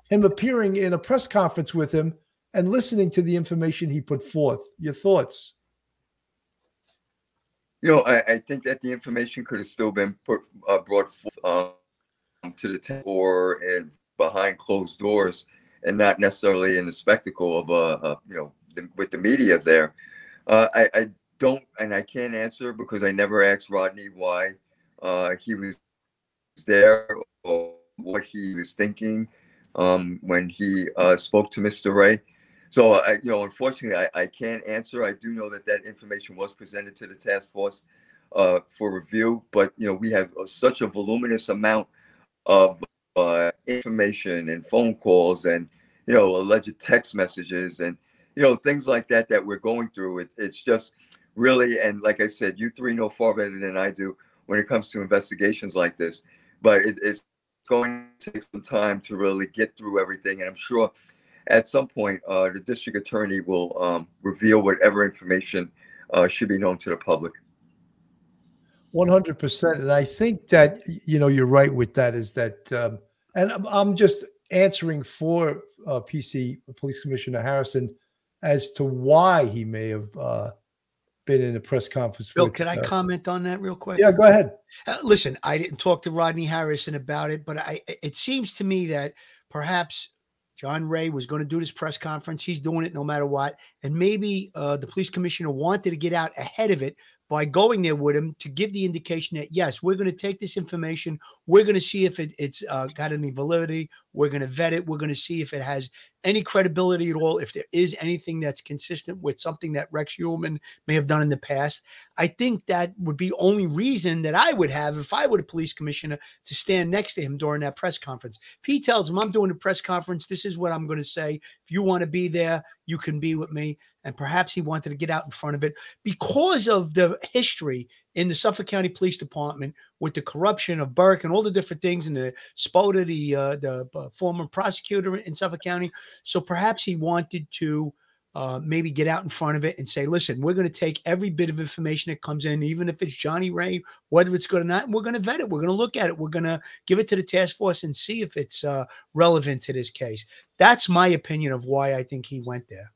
him appearing in a press conference with him and listening to the information he put forth. Your thoughts You know, I, I think that the information could have still been put uh, brought forth um, to the tent or in behind closed doors, and not necessarily in the spectacle of uh, uh you know the, with the media there. Uh, I, I don't, and I can't answer because I never asked Rodney why uh, he was there or what he was thinking um, when he uh, spoke to Mr. Ray. So, I, you know, unfortunately, I, I can't answer. I do know that that information was presented to the task force uh, for review, but you know, we have uh, such a voluminous amount of uh, information and phone calls and you know alleged text messages and you know things like that that we're going through. It, it's just really, and like I said, you three know far better than I do when it comes to investigations like this. But it, it's going to take some time to really get through everything, and I'm sure at some point uh, the district attorney will um, reveal whatever information uh, should be known to the public. 100% and i think that you know you're right with that is that um, and I'm, I'm just answering for uh, PC Police Commissioner Harrison as to why he may have uh, been in a press conference. Bill, with, can I uh, comment on that real quick? Yeah, go ahead. Uh, listen, I didn't talk to Rodney Harrison about it, but I it seems to me that perhaps John Ray was going to do this press conference. He's doing it no matter what, and maybe uh, the police commissioner wanted to get out ahead of it by going there with him to give the indication that yes, we're going to take this information, we're going to see if it, it's uh, got any validity, we're going to vet it, we're going to see if it has any credibility at all, if there is anything that's consistent with something that Rex Heuermann may have done in the past. I think that would be only reason that I would have if I were the police commissioner to stand next to him during that press conference. If he tells him I'm doing a press conference, this is what I'm going to say. If you want to be there, you can be with me and perhaps he wanted to get out in front of it because of the history in the Suffolk County Police Department with the corruption of Burke and all the different things, and the Spota, the uh, the uh, former prosecutor in Suffolk County. So perhaps he wanted to. Uh, maybe get out in front of it and say, listen, we're going to take every bit of information that comes in, even if it's Johnny Ray, whether it's good or not, we're going to vet it. We're going to look at it. We're going to give it to the task force and see if it's uh, relevant to this case. That's my opinion of why I think he went there.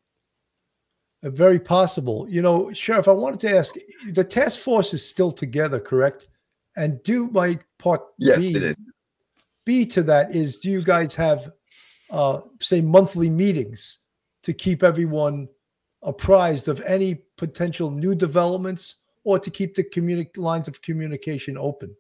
Uh, very possible. You know, Sheriff, I wanted to ask the task force is still together, correct? And do my part Yes, B, it is. B to that is do you guys have, uh, say, monthly meetings to keep everyone apprised of any potential new developments or to keep the communi- lines of communication open?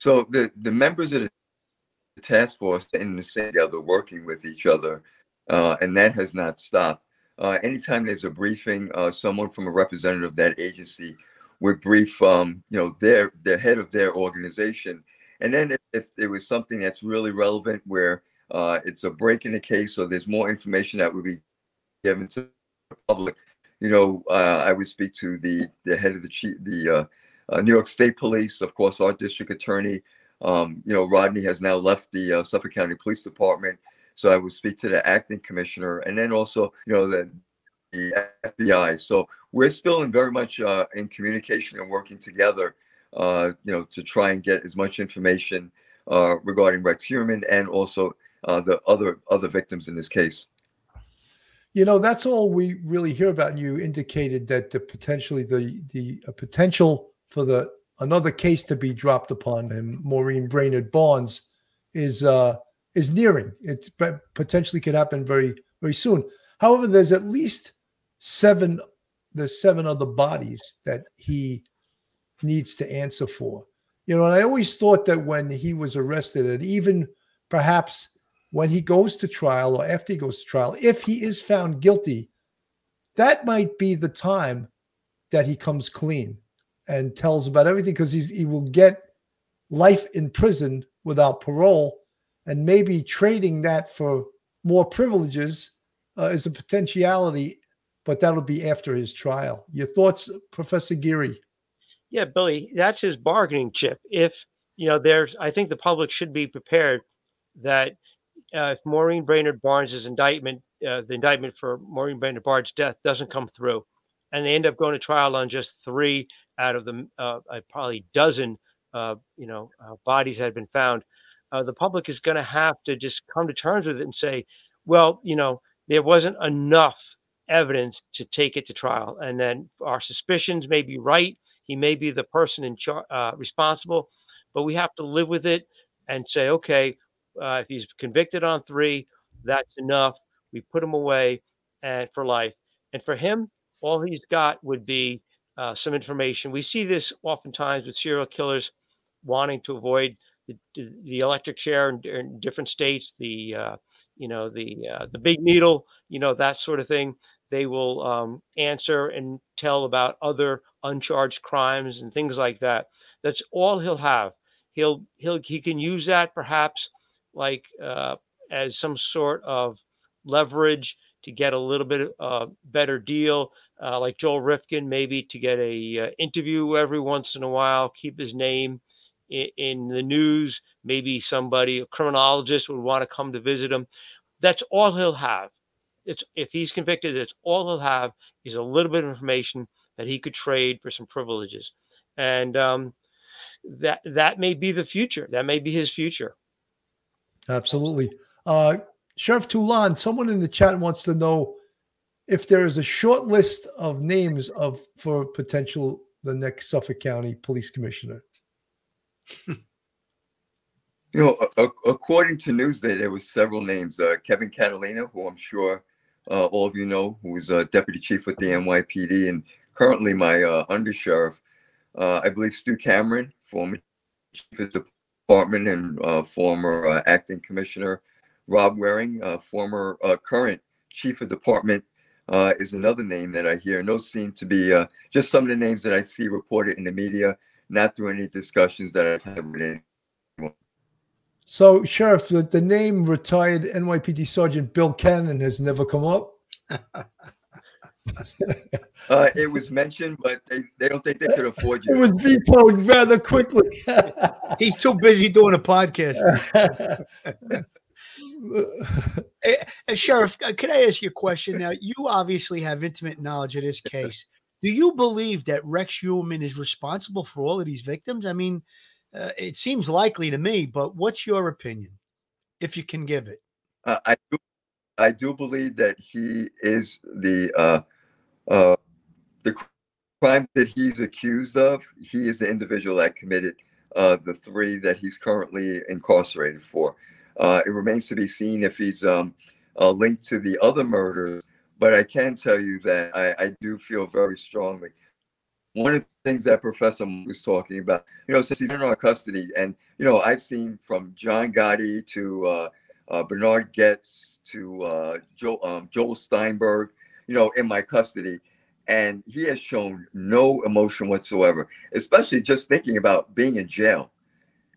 So the, the members of the task force in the same together working with each other, uh, and that has not stopped. Uh, anytime there's a briefing, uh, someone from a representative of that agency would brief, um, you know, their the head of their organization, and then if, if there was something that's really relevant, where uh, it's a break in the case, or there's more information that would be given to the public, you know, uh, I would speak to the the head of the chief, the uh, uh, New York State Police, of course, our district attorney. Um, you know, Rodney has now left the Suffolk County Police Department. So I would speak to the acting commissioner and then also, you know, the, the FBI. So we're still in very much uh, in communication and working together, uh, you know, to try and get as much information uh, regarding Rex Heuermann and also uh, the other other victims in this case. You know, that's all we really hear about. And you indicated that the potentially the the potential for the another case to be dropped upon him, Maureen Brainerd Barnes, is uh is nearing. It potentially could happen very very soon. However, there's at least seven there's seven other bodies that he needs to answer for. You know, and I always thought that when he was arrested, and even perhaps when he goes to trial or after he goes to trial, if he is found guilty, that might be the time that he comes clean and tells about everything because he will get life in prison without parole and maybe trading that for more privileges uh, is a potentiality, but that'll be after his trial. Your thoughts, Professor Geary? Yeah, Billy, that's his bargaining chip. If you know, there's, I think the public should be prepared that uh, if Maureen Brainerd Barnes' indictment, uh, the indictment for Maureen Brainerd Barnes' death doesn't come through, and they end up going to trial on just three out of the uh, probably dozen, uh, you know, uh, bodies that have been found, uh, the public is going to have to just come to terms with it and say, well, you know, there wasn't enough evidence to take it to trial, and then our suspicions may be right. He may be the person in charge, uh, responsible, but we have to live with it and say, okay, uh, if he's convicted on three, that's enough. We put him away and for life. And for him, all he's got would be uh, some information. We see this oftentimes with serial killers wanting to avoid the, the electric chair in, in, different states, the uh, you know the uh, the big needle, you know that sort of thing. They will um, answer and tell about other uncharged crimes and things like that. That's all he'll have. He'll he'll he can use that perhaps like uh, as some sort of leverage to get a little bit uh, better deal, uh, like Joel Rifkin, maybe to get a uh, interview every once in a while, keep his name in, the news. Maybe somebody, a criminologist, would want to come to visit him. That's all he'll have. It's if he's convicted, that's all he'll have is a little bit of information that he could trade for some privileges, and um, that that may be the future. That may be his future. Absolutely. Uh, Sheriff Toulon, someone in the chat wants to know if there is a short list of names of for potential the next Suffolk County Police Commissioner. You know, a- according to Newsday, there were several names. Uh, Kevin Catalina, who I'm sure uh, all of you know, who's uh, deputy chief with the NYPD and currently my uh, undersheriff. Uh, I believe Stu Cameron, former chief of the department and uh, former uh, acting commissioner. Rob Waring, former current chief of department, is another name that I hear. And those seem to be just some of the names that I see reported in the media, not through any discussions that I've had with any So, Sheriff, the, the name retired NYPD Sergeant Bill Cannon has never come up. Uh, it was mentioned, but they, they don't think they could afford you. It you. was vetoed rather quickly. He's too busy doing a podcast. And Sheriff, uh, can I ask you a question? Now, you obviously have intimate knowledge of this case. Do you believe that Rex Heuermann is responsible for all of these victims? I mean, uh, it seems likely to me, but what's your opinion, if you can give it? Uh, I do, I do believe that he is the uh, uh, the crime that he's accused of. He is the individual that committed uh, the three that he's currently incarcerated for. Uh, it remains to be seen if he's um, linked to the other murders. But I can tell you that I, I do feel very strongly. One of the things that Professor was talking about, you know, since he's in our custody, and you know, I've seen from John Gotti to uh, uh, Bernhard Goetz to uh, Joe, um, Joel Steinberg, you know, in my custody. And he has shown no emotion whatsoever, especially just thinking about being in jail.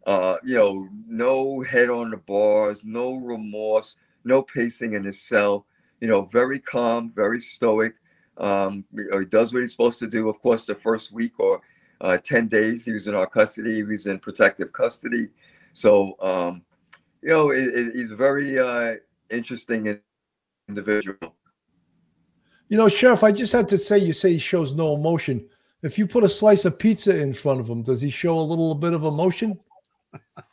Uh, you know, no head on the bars, no remorse, no pacing in his cell. You know, very calm, very stoic. Um, know, he does what he's supposed to do. Of course, the first week or uh, 10 days he was in our custody, he was in protective custody. So, um, you know, it, it, he's a very uh, interesting individual. You know, Sheriff, I just had to say, you say he shows no emotion. If you put a slice of pizza in front of him, does he show a little bit of emotion?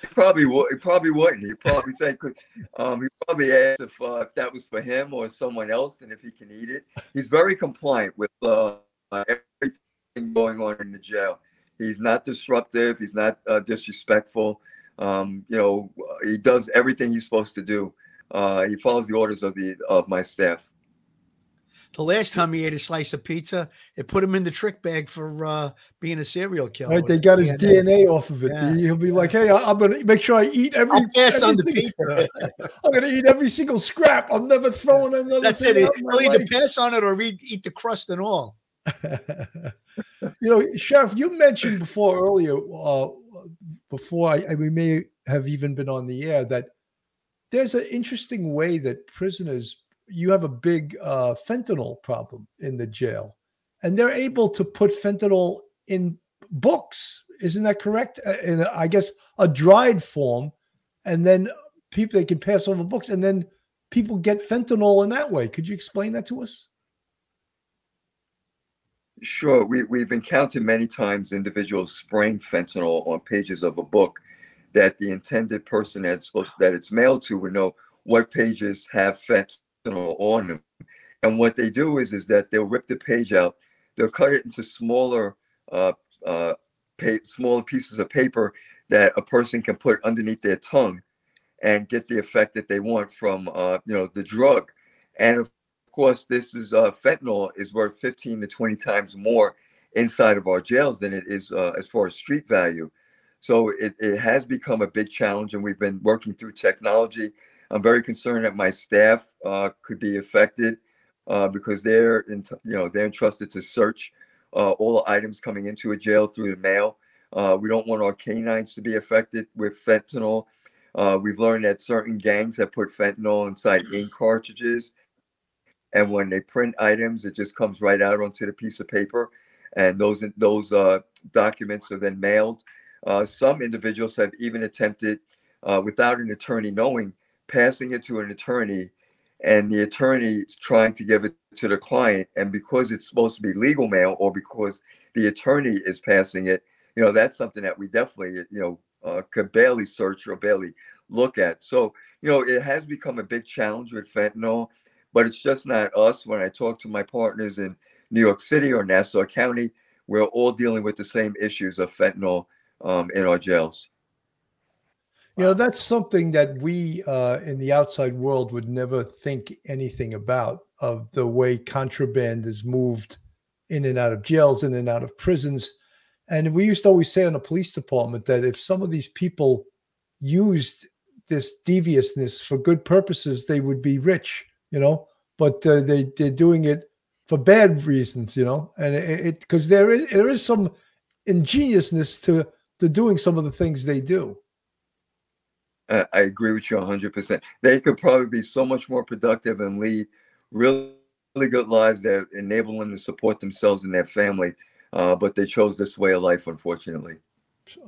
He probably would. He probably wouldn't. He probably say, "Could." Um, he probably asked if uh, if that was for him or someone else, and if he can eat it. He's very compliant with uh, uh, everything going on in the jail. He's not disruptive. He's not uh, disrespectful. Um, you know, he does everything he's supposed to do. Uh, he follows the orders of the of my staff. The last time he ate a slice of pizza, it put him in the trick bag for uh, being a serial killer. Right, they got his Yeah, DNA off of it. Yeah. He'll be like, "Hey, I- I'm gonna make sure I eat every. I'll pass on the pizza. I'm gonna eat every single scrap. I'm never throwing another. That's it. out in my He'll either life." pass on it or eat, eat the crust and all. you know, Sheriff, you mentioned before earlier, uh, before I, I- we may have even been on the air, that there's an interesting way that prisoners, you have a big uh, fentanyl problem in the jail, and they're able to put fentanyl in books. Isn't that correct? Uh, In, I guess, a dried form, and then people they can pass over books, and then people get fentanyl in that way. Could you explain that to us? Sure, we, we've encountered many times individuals spraying fentanyl on pages of a book that the intended person that's supposed that it's mailed to would know what pages have fentanyl on them. And what they do is is that they'll rip the page out, they'll cut it into smaller uh, uh, pa- smaller pieces of paper that a person can put underneath their tongue and get the effect that they want from uh, you know the drug. And of course, this is uh, fentanyl is worth 15 to 20 times more inside of our jails than it is uh, as far as street value. So it, it has become a big challenge, and we've been working through technology. I'm very concerned that my staff uh, could be affected uh, because they're in, you know they're entrusted to search uh, all the items coming into a jail through the mail. Uh, we don't want our canines to be affected with fentanyl. Uh, we've learned that certain gangs have put fentanyl inside ink cartridges and when they print items, it just comes right out onto the piece of paper, and those those uh, documents are then mailed. Some individuals have even attempted, without an attorney knowing, passing it to an attorney, and the attorney is trying to give it to the client, and because it's supposed to be legal mail, or because the attorney is passing it, you know, that's something that we definitely, you know, uh, could barely search or barely look at. So, you know, it has become a big challenge with fentanyl, but it's just not us. When I talk to my partners in New York City or Nassau County, we're all dealing with the same issues of fentanyl um, in our jails. You know, that's something that we uh, in the outside world would never think anything about of the way contraband is moved in and out of jails, in and out of prisons. And we used to always say in the police department that if some of these people used this deviousness for good purposes, they would be rich, you know, but uh, they, they're doing it for bad reasons, you know, and it because there is there is some ingeniousness to to doing some of the things they do. I agree with you 100%. They could probably be so much more productive and lead really, really good lives that enable them to support themselves and their family. Uh, but they chose this way of life, unfortunately.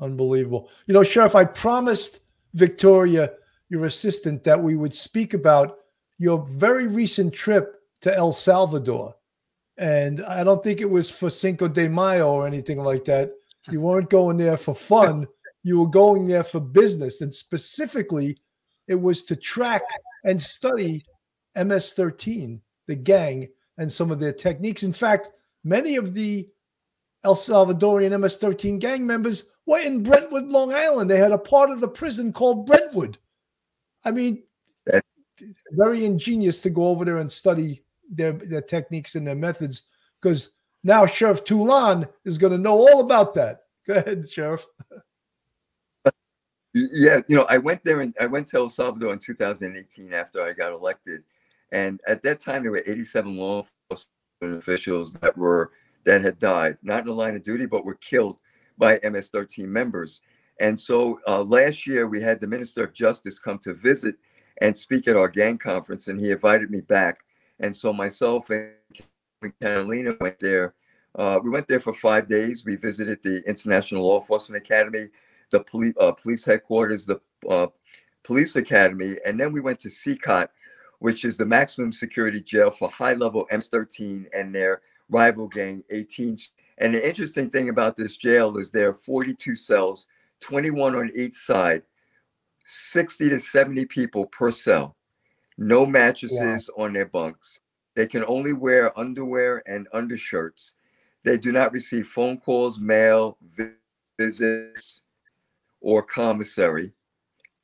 Unbelievable. You know, Sheriff, I promised Victoria, your assistant, that we would speak about your very recent trip to El Salvador. And I don't think it was for Cinco de Mayo or anything like that. You weren't going there for fun you were going there for business. And specifically, it was to track and study MS 13, the gang, and some of their techniques. In fact, many of the El Salvadorian MS 13 gang members were in Brentwood, Long Island. They had a part of the prison called Brentwood. I mean, very ingenious to go over there and study their, their techniques and their methods because now Sheriff Toulon is going to know all about that. Go ahead, Sheriff. Yeah, you know, I went there and I went to El Salvador in 2018 after I got elected, and at that time there were 87 law enforcement officials that were that had died, not in the line of duty, but were killed by MS-13 members. And so uh, last year we had the Minister of Justice come to visit and speak at our gang conference, and he invited me back. And so myself and Catalina went there. Uh, we went there for five days. We visited the International Law Enforcement Academy the police uh, police headquarters, the uh, police academy, and then we went to CECOT, which is the maximum security jail for high level M13 and their rival gang 18. And the interesting thing about this jail is there are 42 cells, 21 on each side, 60 to 70 people per cell, no mattresses on their bunks. They can only wear underwear and undershirts. They do not receive phone calls, mail, visits, or commissary.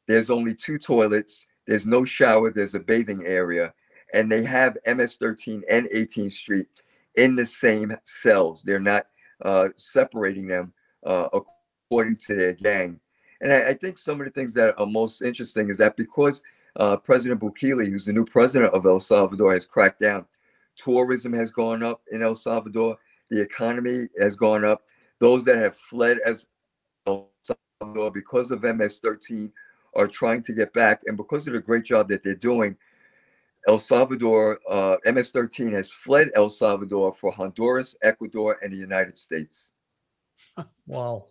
There's only two toilets. There's no shower. There's a bathing area. And they have MS 13 and 18th Street in the same cells. They're not uh, separating them uh, according to their gang. And I, I, think some of the things that are most interesting is that because uh, President Bukele, who's the new president of El Salvador, has cracked down, tourism has gone up in El Salvador, the economy has gone up. Those that have fled as El because of MS-13 are trying to get back, and because of the great job that they're doing, El Salvador, uh, MS-13 has fled El Salvador for Honduras, Ecuador, and the United States. Wow.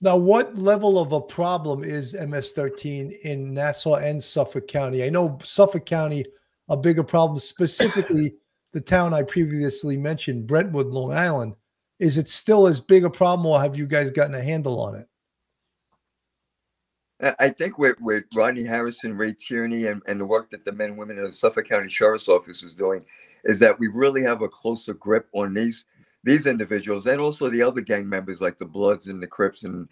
Now, what level of a problem is MS-13 in Nassau and Suffolk County? I know Suffolk County a bigger problem, specifically the town I previously mentioned, Brentwood, Long Island. Is it still as big a problem, or have you guys gotten a handle on it? I think with, with Rodney Harrison, Ray Tierney, and, and the work that the men and women in the Suffolk County Sheriff's Office is doing, is that we really have a closer grip on these these individuals and also the other gang members like the Bloods and the Crips and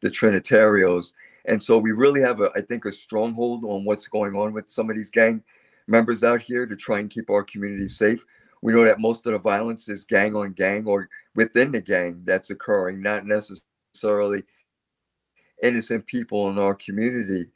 the Trinitarios. And so we really have a, I think, a stronghold on what's going on with some of these gang members out here to try and keep our community safe. We know that most of the violence is gang on gang or within the gang that's occurring, not necessarily innocent people in our community.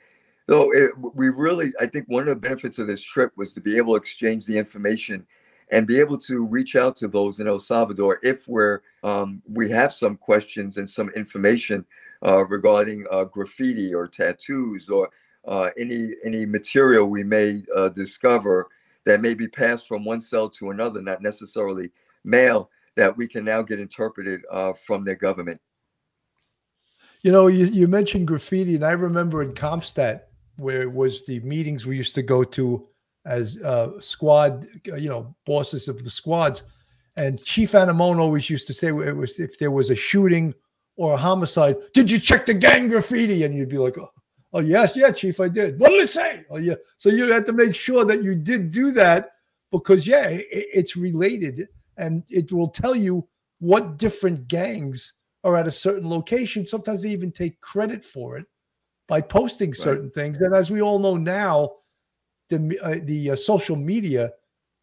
Though it, we really, I think one of the benefits of this trip was to be able to exchange the information and be able to reach out to those in El Salvador if we're um, we have some questions and some information uh, regarding uh, graffiti or tattoos or uh, any any material we may uh, discover that may be passed from one cell to another, not necessarily mail, that we can now get interpreted uh, from their government. You know, you, you mentioned graffiti, and I remember in CompStat where it was the meetings we used to go to as uh, squad, you know, bosses of the squads. And Chief Anemone always used to say it was if there was a shooting or a homicide, did you check the gang graffiti? And you'd be like, oh, Oh yes, yeah, chief, I did. What did it say? Oh yeah. So you had to make sure that you did do that because yeah, it, it's related and it will tell you what different gangs are at a certain location. Sometimes they even take credit for it by posting certain right. things. And as we all know now, the uh, the uh, social media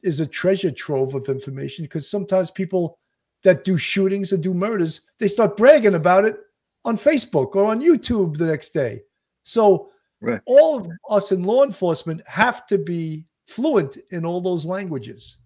is a treasure trove of information because sometimes people that do shootings and do murders they start bragging about it on Facebook or on YouTube the next day. So right. all of us in law enforcement have to be fluent in all those languages.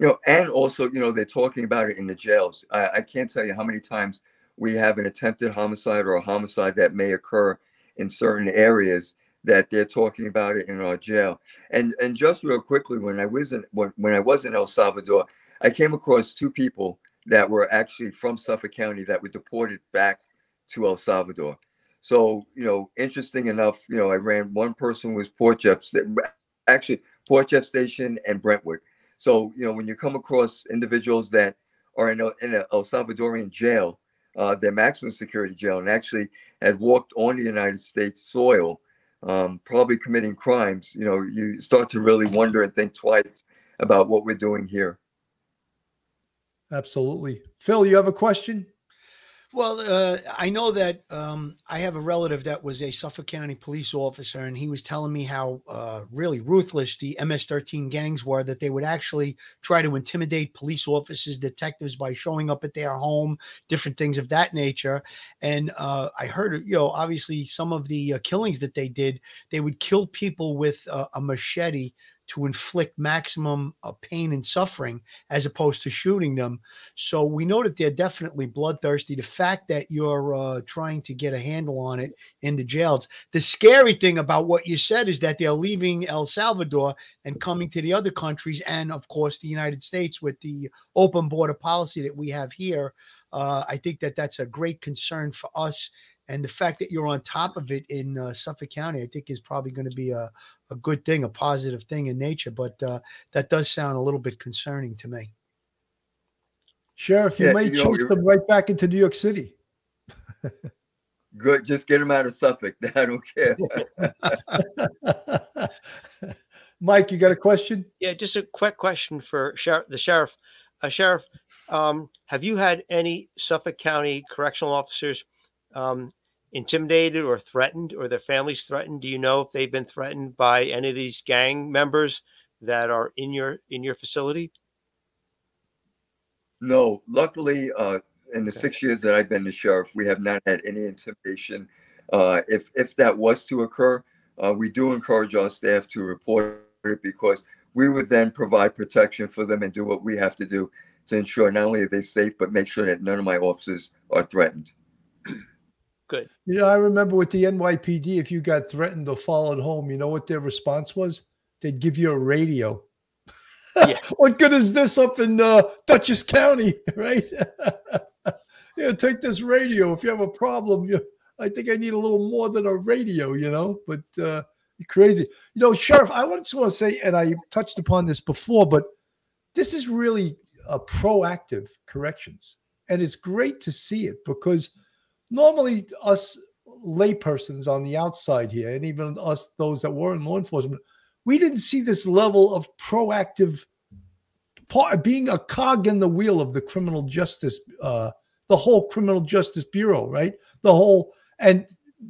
You know, and also, you know, they're talking about it in the jails. I, I can't tell you how many times we have an attempted homicide or a homicide that may occur in certain areas that they're talking about it in our jail. And and just real quickly, when I was in when, when I was in El Salvador, I came across two people that were actually from Suffolk County that were deported back to El Salvador. So you know, interesting enough, you know, I ran one person was Port Jeff, actually Port Jeff Station and Brentwood. So you know, when you come across individuals that are in a, in a El Salvadorian jail, uh, their maximum security jail, and actually had walked on the United States soil um, probably committing crimes, you know, you start to really wonder and think twice about what we're doing here. Absolutely. Phil, you have a question? Well, uh, I know that um, I have a relative that was a Suffolk County police officer, and he was telling me how uh, really ruthless the MS 13 gangs were, that they would actually try to intimidate police officers, detectives by showing up at their home, different things of that nature. And uh, I heard, you know, obviously some of the uh, killings that they did, they would kill people with a machete to inflict maximum uh, pain and suffering as opposed to shooting them. So we know that they're definitely bloodthirsty. The fact that you're uh, trying to get a handle on it in the jails. The scary thing about what you said is that they're leaving El Salvador and coming to the other countries, and of course the United States with the open border policy that we have here. Uh, I think that that's a great concern for us and the fact that you're on top of it in uh, Suffolk County, I think, is probably going to be a, a good thing, a positive thing in nature. But uh, that does sound a little bit concerning to me. Sheriff, you yeah, may you chase them right back into New York City. Good, just get them out of Suffolk. I don't care. Mike, you got a question? Yeah, just a quick question for sheriff, the sheriff. Uh, sheriff, um, have you had any Suffolk County correctional officers um, intimidated or threatened or their families threatened? Do you know if they've been threatened by any of these gang members that are in your in your facility? No, luckily, uh, in the okay. six years that I've been the sheriff, we have not had any intimidation. Uh, if if that was to occur, uh, we do encourage our staff to report it because we would then provide protection for them and do what we have to do to ensure not only are they safe, but make sure that none of my officers are threatened. Good. You know, I remember with the NYPD, if you got threatened or followed home, you know what their response was? They'd give you a radio. Yeah. what good is this up in uh, Dutchess County, right? yeah, take this radio. If you have a problem, you, I think I need a little more than a radio, you know. But uh, crazy, you know, Sheriff. I want to say, and I touched upon this before, but this is really a proactive corrections, and it's great to see it because normally us laypersons on the outside here, and even us those that were in law enforcement, we didn't see this level of proactive part, being a cog in the wheel of the criminal justice, uh, the whole criminal justice bureau, right? The whole and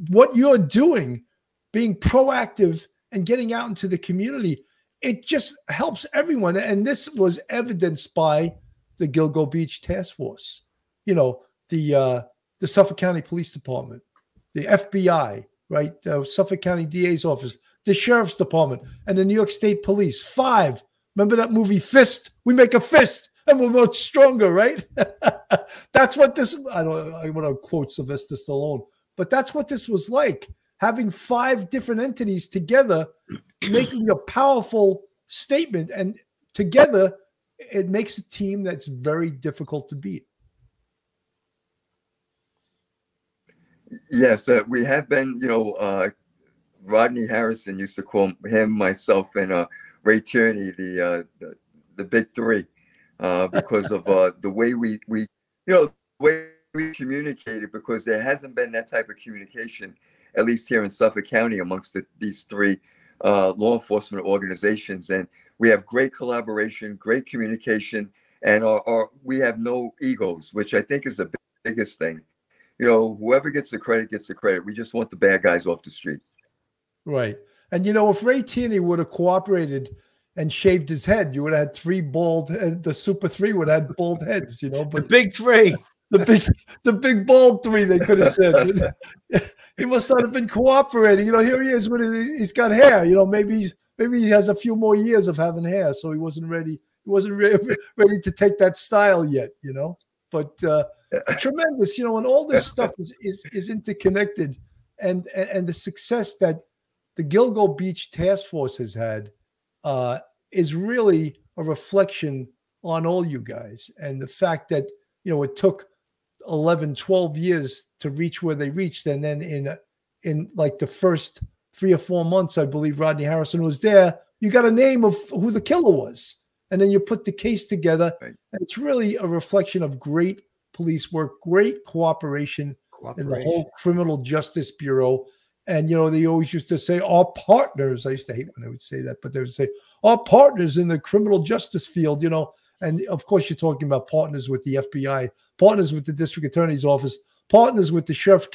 what you're doing, being proactive and getting out into the community, it just helps everyone. And this was evidenced by the Gilgo Beach Task Force. You know, the uh, the Suffolk County Police Department, the FBI, right? Uh, Suffolk County DA's office, the Sheriff's Department, and the New York State Police. Five. Remember that movie Fist? We make a fist and we're much stronger, right? that's what this. I don't. I want to quote Sylvester Stallone, but that's what this was like. Having five different entities together, making a powerful statement, and together, it makes a team that's very difficult to beat. Yes, uh, we have been, you know, uh, Rodney Harrison used to call him, myself, and uh, Ray Tierney the, uh, the, the big three, uh, because of uh, the way we we you know the way we communicated. Because there hasn't been that type of communication at least here in Suffolk County, amongst the, these three law enforcement organizations. And we have great collaboration, great communication, and our, our, we have no egos, which I think is the biggest thing. You know, whoever gets the credit gets the credit. We just want the bad guys off the street. Right. And you know, if Ray Tierney would have cooperated and shaved his head, you would have had three bald, and the Super Three would have had bald heads. You know, The but big three. the big, the big bald three, they could have said. he must not have been cooperating. You know, here he is with his, he's got hair. You know, maybe he's maybe he has a few more years of having hair, so he wasn't ready. He wasn't re- ready to take that style yet. You know, but uh, tremendous. You know, and all this stuff is is, is interconnected, and, and the success that the Gilgo Beach Task Force has had uh, is really a reflection on all you guys, and the fact that you know it took 11 12 years to reach where they reached. And then in in like the first three or four months i believe rodney harrison was there you got a name of who the killer was. And then you put the case together. Right. it's really a reflection of great police work great cooperation in the whole criminal justice bureau. And you know they always used to say our partners i used to hate when they would say that but they would say our partners in the criminal justice field you know? And of course you're talking about partners with the fbi partners with the district attorney's office partners with the sheriff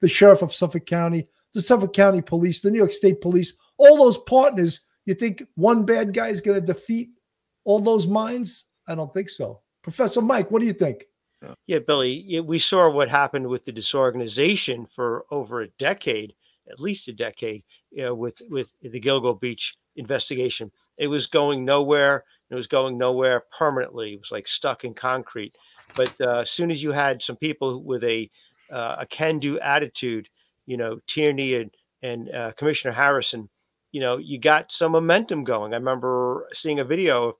the sheriff of suffolk county the suffolk county police the new york state police all those partners you think one bad guy is going to defeat all those minds? I don't think so. Professor mike what do you think Yeah, Billy, we saw what happened with the disorganization for over a decade, at least a decade, you know, with with the Gilgo Beach investigation. It was going nowhere. It was going nowhere permanently. It was like stuck in concrete. But uh, as soon as you had some people with a uh, a can-do attitude, you know, Tierney and and uh, Commissioner Harrison, you know, you got some momentum going. I remember seeing a video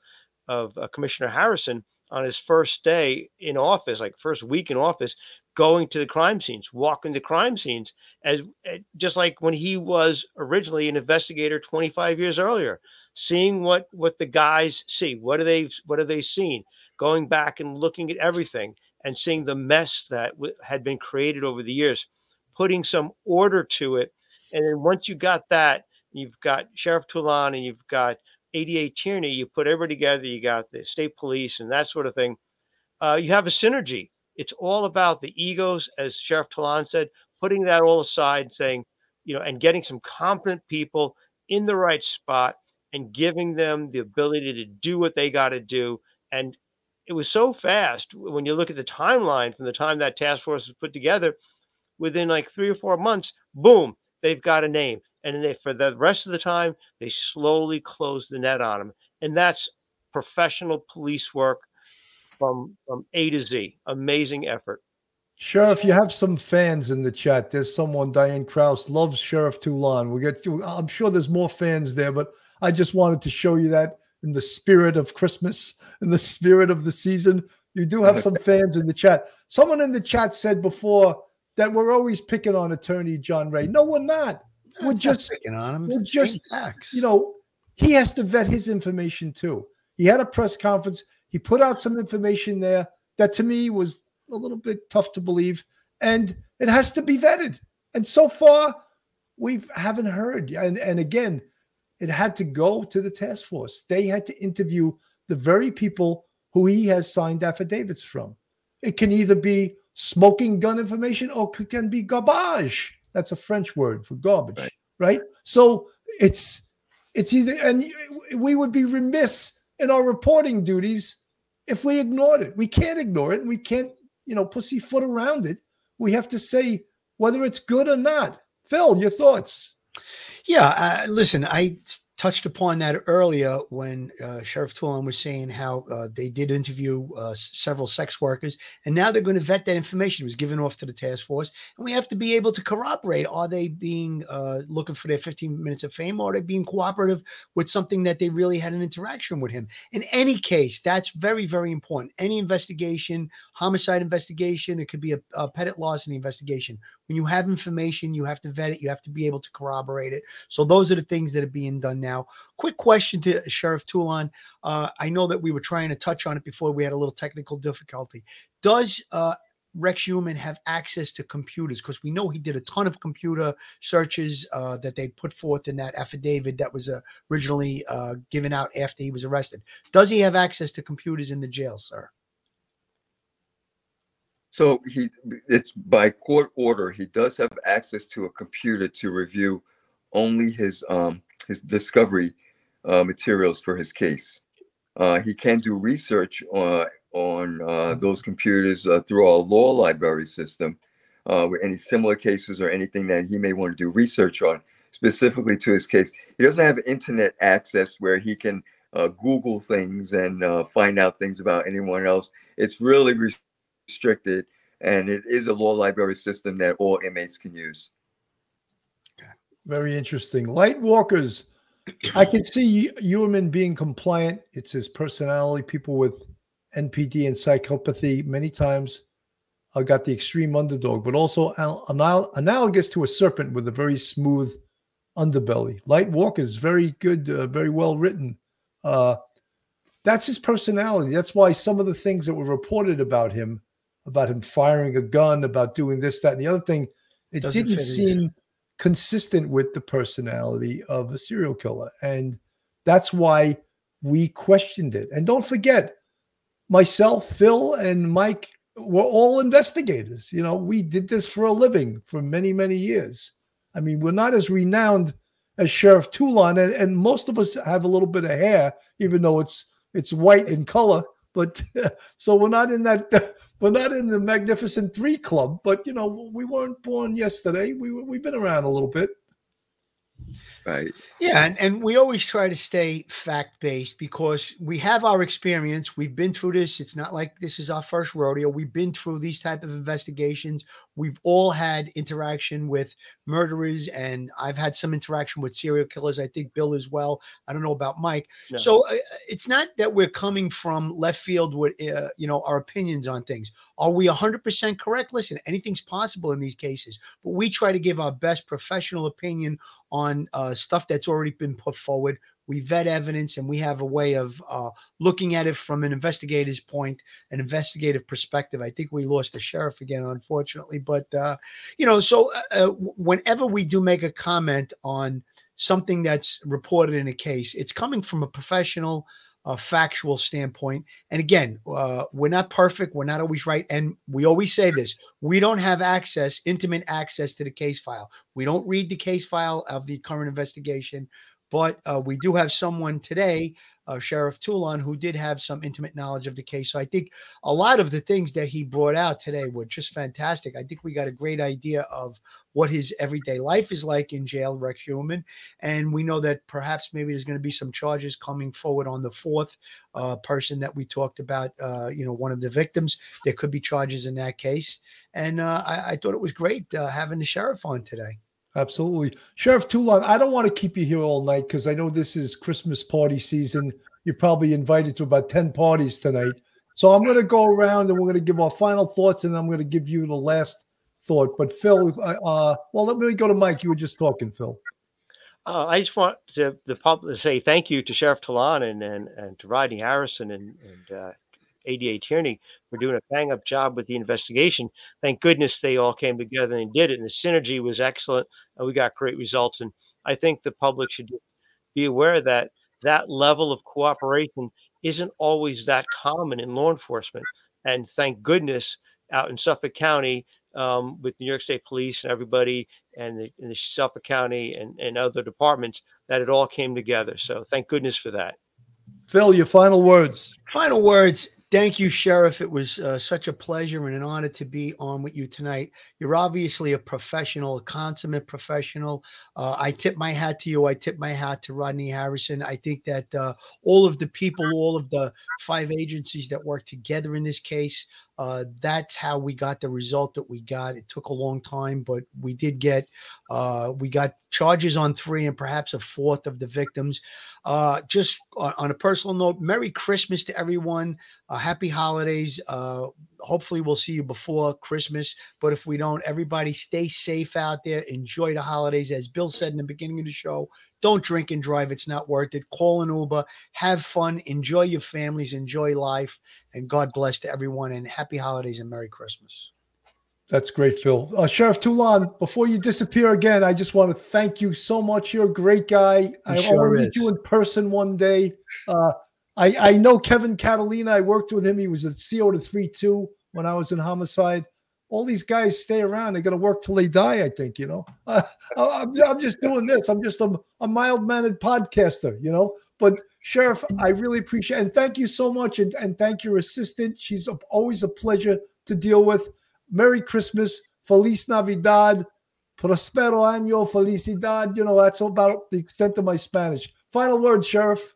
of uh, Commissioner Harrison on his first day in office, like first week in office, going to the crime scenes, walking the crime scenes, as eh, just like when he was originally an investigator 25 years earlier, seeing what what the guys see, what are they what are they seen, going back and looking at everything and seeing the mess that w- had been created over the years, putting some order to it, and then once you got that, you've got Sheriff Toulon and you've got 88 Tierney, you put everybody together, you got the state police and that sort of thing. Uh, you have a synergy. It's all about the egos, as Sheriff Toulon said, putting that all aside, and saying, you know, and getting some competent people in the right spot and giving them the ability to do what they got to do. And it was so fast when you look at the timeline from the time that task force was put together, within like three or four months, boom, they've got a name. And then they, for the rest of the time, they slowly close the net on them. And that's professional police work from from A to Z. Amazing effort. Sheriff, you have some fans in the chat. There's someone, Diane Kraus, loves Sheriff Toulon. We get I'm sure there's more fans there, but I just wanted to show you that in the spirit of Christmas, in the spirit of the season. You do have some fans in the chat. Someone in the chat said before that we're always picking on attorney John Ray. No, we're not. We're just picking on him. we're just, facts. you know, he has to vet his information too. He had a press conference. He put out some information there that to me was a little bit tough to believe, and it has to be vetted. And so far, we haven't heard. And and again, it had to go to the task force. They had to interview the very people who he has signed affidavits from. It can either be smoking gun information or it can be garbage. That's a French word for garbage, Right. right? So it's it's either and we would be remiss in our reporting duties if we ignored it. We can't ignore it and we can't, you know, pussyfoot around it. We have to say whether it's good or not. Phil, your thoughts? Yeah, uh, listen, I s- touched upon that earlier when uh, Sheriff Toulon was saying how uh, they did interview uh, several sex workers, and now they're going to vet that information. It was given off to the task force, and we have to be able to corroborate: are they being uh, looking for their 15 minutes of fame, or are they being cooperative with something that they really had an interaction with him? In any case, that's very, very important. Any investigation, homicide investigation, it could be a, a petit larceny investigation. When you have information, you have to vet it. You have to be able to corroborate it. So those are the things that are being done now. Quick question to Sheriff Toulon. Uh, I know that we were trying to touch on it before we had a little technical difficulty. Does uh, Rex Heuermann have access to computers? Because we know he did a ton of computer searches uh, that they put forth in that affidavit that was uh, originally uh, given out after he was arrested. Does he have access to computers in the jail, sir? So he, it's by court order, he does have access to a computer to review only his um his discovery uh, materials for his case. Uh, he can do research on on uh, those computers uh, through our law library system uh, with any similar cases or anything that he may want to do research on specifically to his case. He doesn't have internet access where he can uh, Google things and uh, find out things about anyone else. It's really restricted, and it is a law library system that all inmates can use. Very interesting. Light walkers. I can see Heuermann being compliant. It's his personality. People with NPD and psychopathy many times uh, got the extreme underdog, but also al- anal- analogous to a serpent with a very smooth underbelly. Light Walker is very good, uh, very well written. Uh, that's his personality. That's why some of the things that were reported about him, about him firing a gun, about doing this, that, and the other thing, it Doesn't didn't seem. either. Consistent with the personality of a serial killer. And that's why we questioned it. And don't forget, myself, Phil, and Mike were all investigators. You know, we did this for a living for many, many years. I mean, we're not as renowned as Sheriff Toulon, and, and most of us have a little bit of hair, even though it's it's white in color. But so we're not in that we're not in the Magnificent Three club. But you know, we weren't born yesterday. We we've been around a little bit. Right. Yeah, and, and we always try to stay fact based because we have our experience. We've been through this. It's not like this is our first rodeo. We've been through these type of investigations. We've all had interaction with murderers, and I've had some interaction with serial killers. I think Bill as well. I don't know about Mike. No. So uh, it's not that we're coming from left field with uh, you know our opinions on things. Are we 100% correct? Listen, anything's possible in these cases, but we try to give our best professional opinion on uh, stuff that's already been put forward. We vet evidence and we have a way of uh, looking at it from an investigator's point, an investigative perspective. I think we lost the sheriff again, unfortunately. But, uh, you know, so uh, uh, whenever we do make a comment on something that's reported in a case, it's coming from a professional, uh, factual standpoint. And again, uh, we're not perfect. We're not always right. And we always say this we don't have access, intimate access to the case file. We don't read the case file of the current investigation, but uh, we do have someone today, uh, Sheriff Toulon, who did have some intimate knowledge of the case. So I think a lot of the things that he brought out today were just fantastic. I think we got a great idea of what his everyday life is like in jail, Rex Heuermann. And we know that perhaps maybe there's going to be some charges coming forward on the fourth uh, person that we talked about, uh, you know, one of the victims. There could be charges in that case. And uh, I, I thought it was great uh, having the sheriff on today. Absolutely. Sheriff Toulon, I don't want to keep you here all night because I know this is Christmas party season. You're probably invited to about 10 parties tonight. So I'm going to go around and we're going to give our final thoughts and I'm going to give you the last thought. But Phil, uh, well, let me go to Mike. You were just talking, Phil. Uh, I just want to, the public to say thank you to Sheriff Toulon and, and, and to Rodney Harrison and, and uh, ADA Tierney for doing a bang up job with the investigation. Thank goodness they all came together and did it. And the synergy was excellent. And we got great results. And I think the public should be aware that that level of cooperation isn't always that common in law enforcement. And thank goodness out in Suffolk County, um, with New York State Police and everybody, and the, and the Suffolk County and, and other departments, that it all came together. So thank goodness for that. Phil, your final words. Final words. Thank you, Sheriff. It was uh, such a pleasure and an honor to be on with you tonight. You're obviously a professional, a consummate professional. Uh, I tip my hat to you. I tip my hat to Rodney Harrison. I think that uh, all of the people, all of the five agencies that work together in this case, uh, that's how we got the result that we got. It took a long time, but we did get uh, we got charges on three and perhaps a fourth of the victims. Uh, just on, on a personal note, Merry Christmas to everyone. Uh, happy holidays. Uh, hopefully, we'll see you before Christmas. But if we don't, everybody stay safe out there. Enjoy the holidays. As Bill said in the beginning of the show, don't drink and drive. It's not worth it. Call an Uber. Have fun. Enjoy your families. Enjoy life. And God bless to everyone. And happy holidays and Merry Christmas. That's great, Phil. Uh, Sheriff Toulon, before you disappear again, I just want to thank you so much. You're a great guy. I sure want to meet you in person one day. Uh, I, I know Kevin Catalina. I worked with him. He was a CO to 3 2 when I was in homicide. All these guys stay around. They're going to work till they die, I think, you know. Uh, I'm, I'm just doing this. I'm just a, a mild mannered podcaster, you know. But, Sheriff, I really appreciate. And thank you so much. And, and thank your assistant. She's always a pleasure to deal with. Merry Christmas, Feliz Navidad, Prospero Año, Felicidad. You know, that's about the extent of my Spanish. Final word, Sheriff.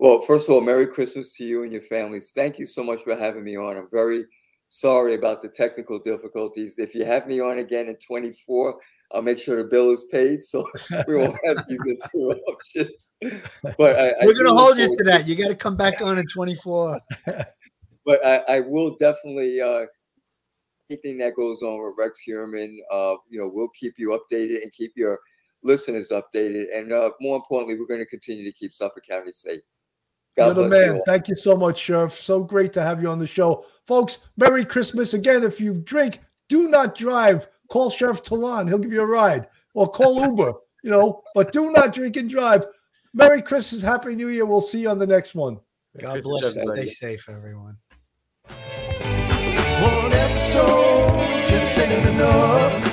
Well, first of all, Merry Christmas to you and your families. Thank you so much for having me on. I'm very sorry about the technical difficulties. If you have me on again in 24, I'll make sure the bill is paid so we won't have these interruptions. But I, We're gonna hold you to that. You got to come back on in 24. but I, I will definitely uh, anything that goes on with Rex Heuermann, uh, you know, we'll keep you updated and keep your listeners updated. And uh, more importantly, we're going to continue to keep Suffolk County safe. God You're the bless you man. all. Thank you so much, Sheriff. So great to have you on the show. Folks, Merry Christmas. Again, if you drink, do not drive. Call Sheriff Toulon. He'll give you a ride. Or call Uber, you know, but do not drink and drive. Merry Christmas. Happy New Year. We'll see you on the next one. God bless you. Stay safe, everyone. One episode just ain't enough.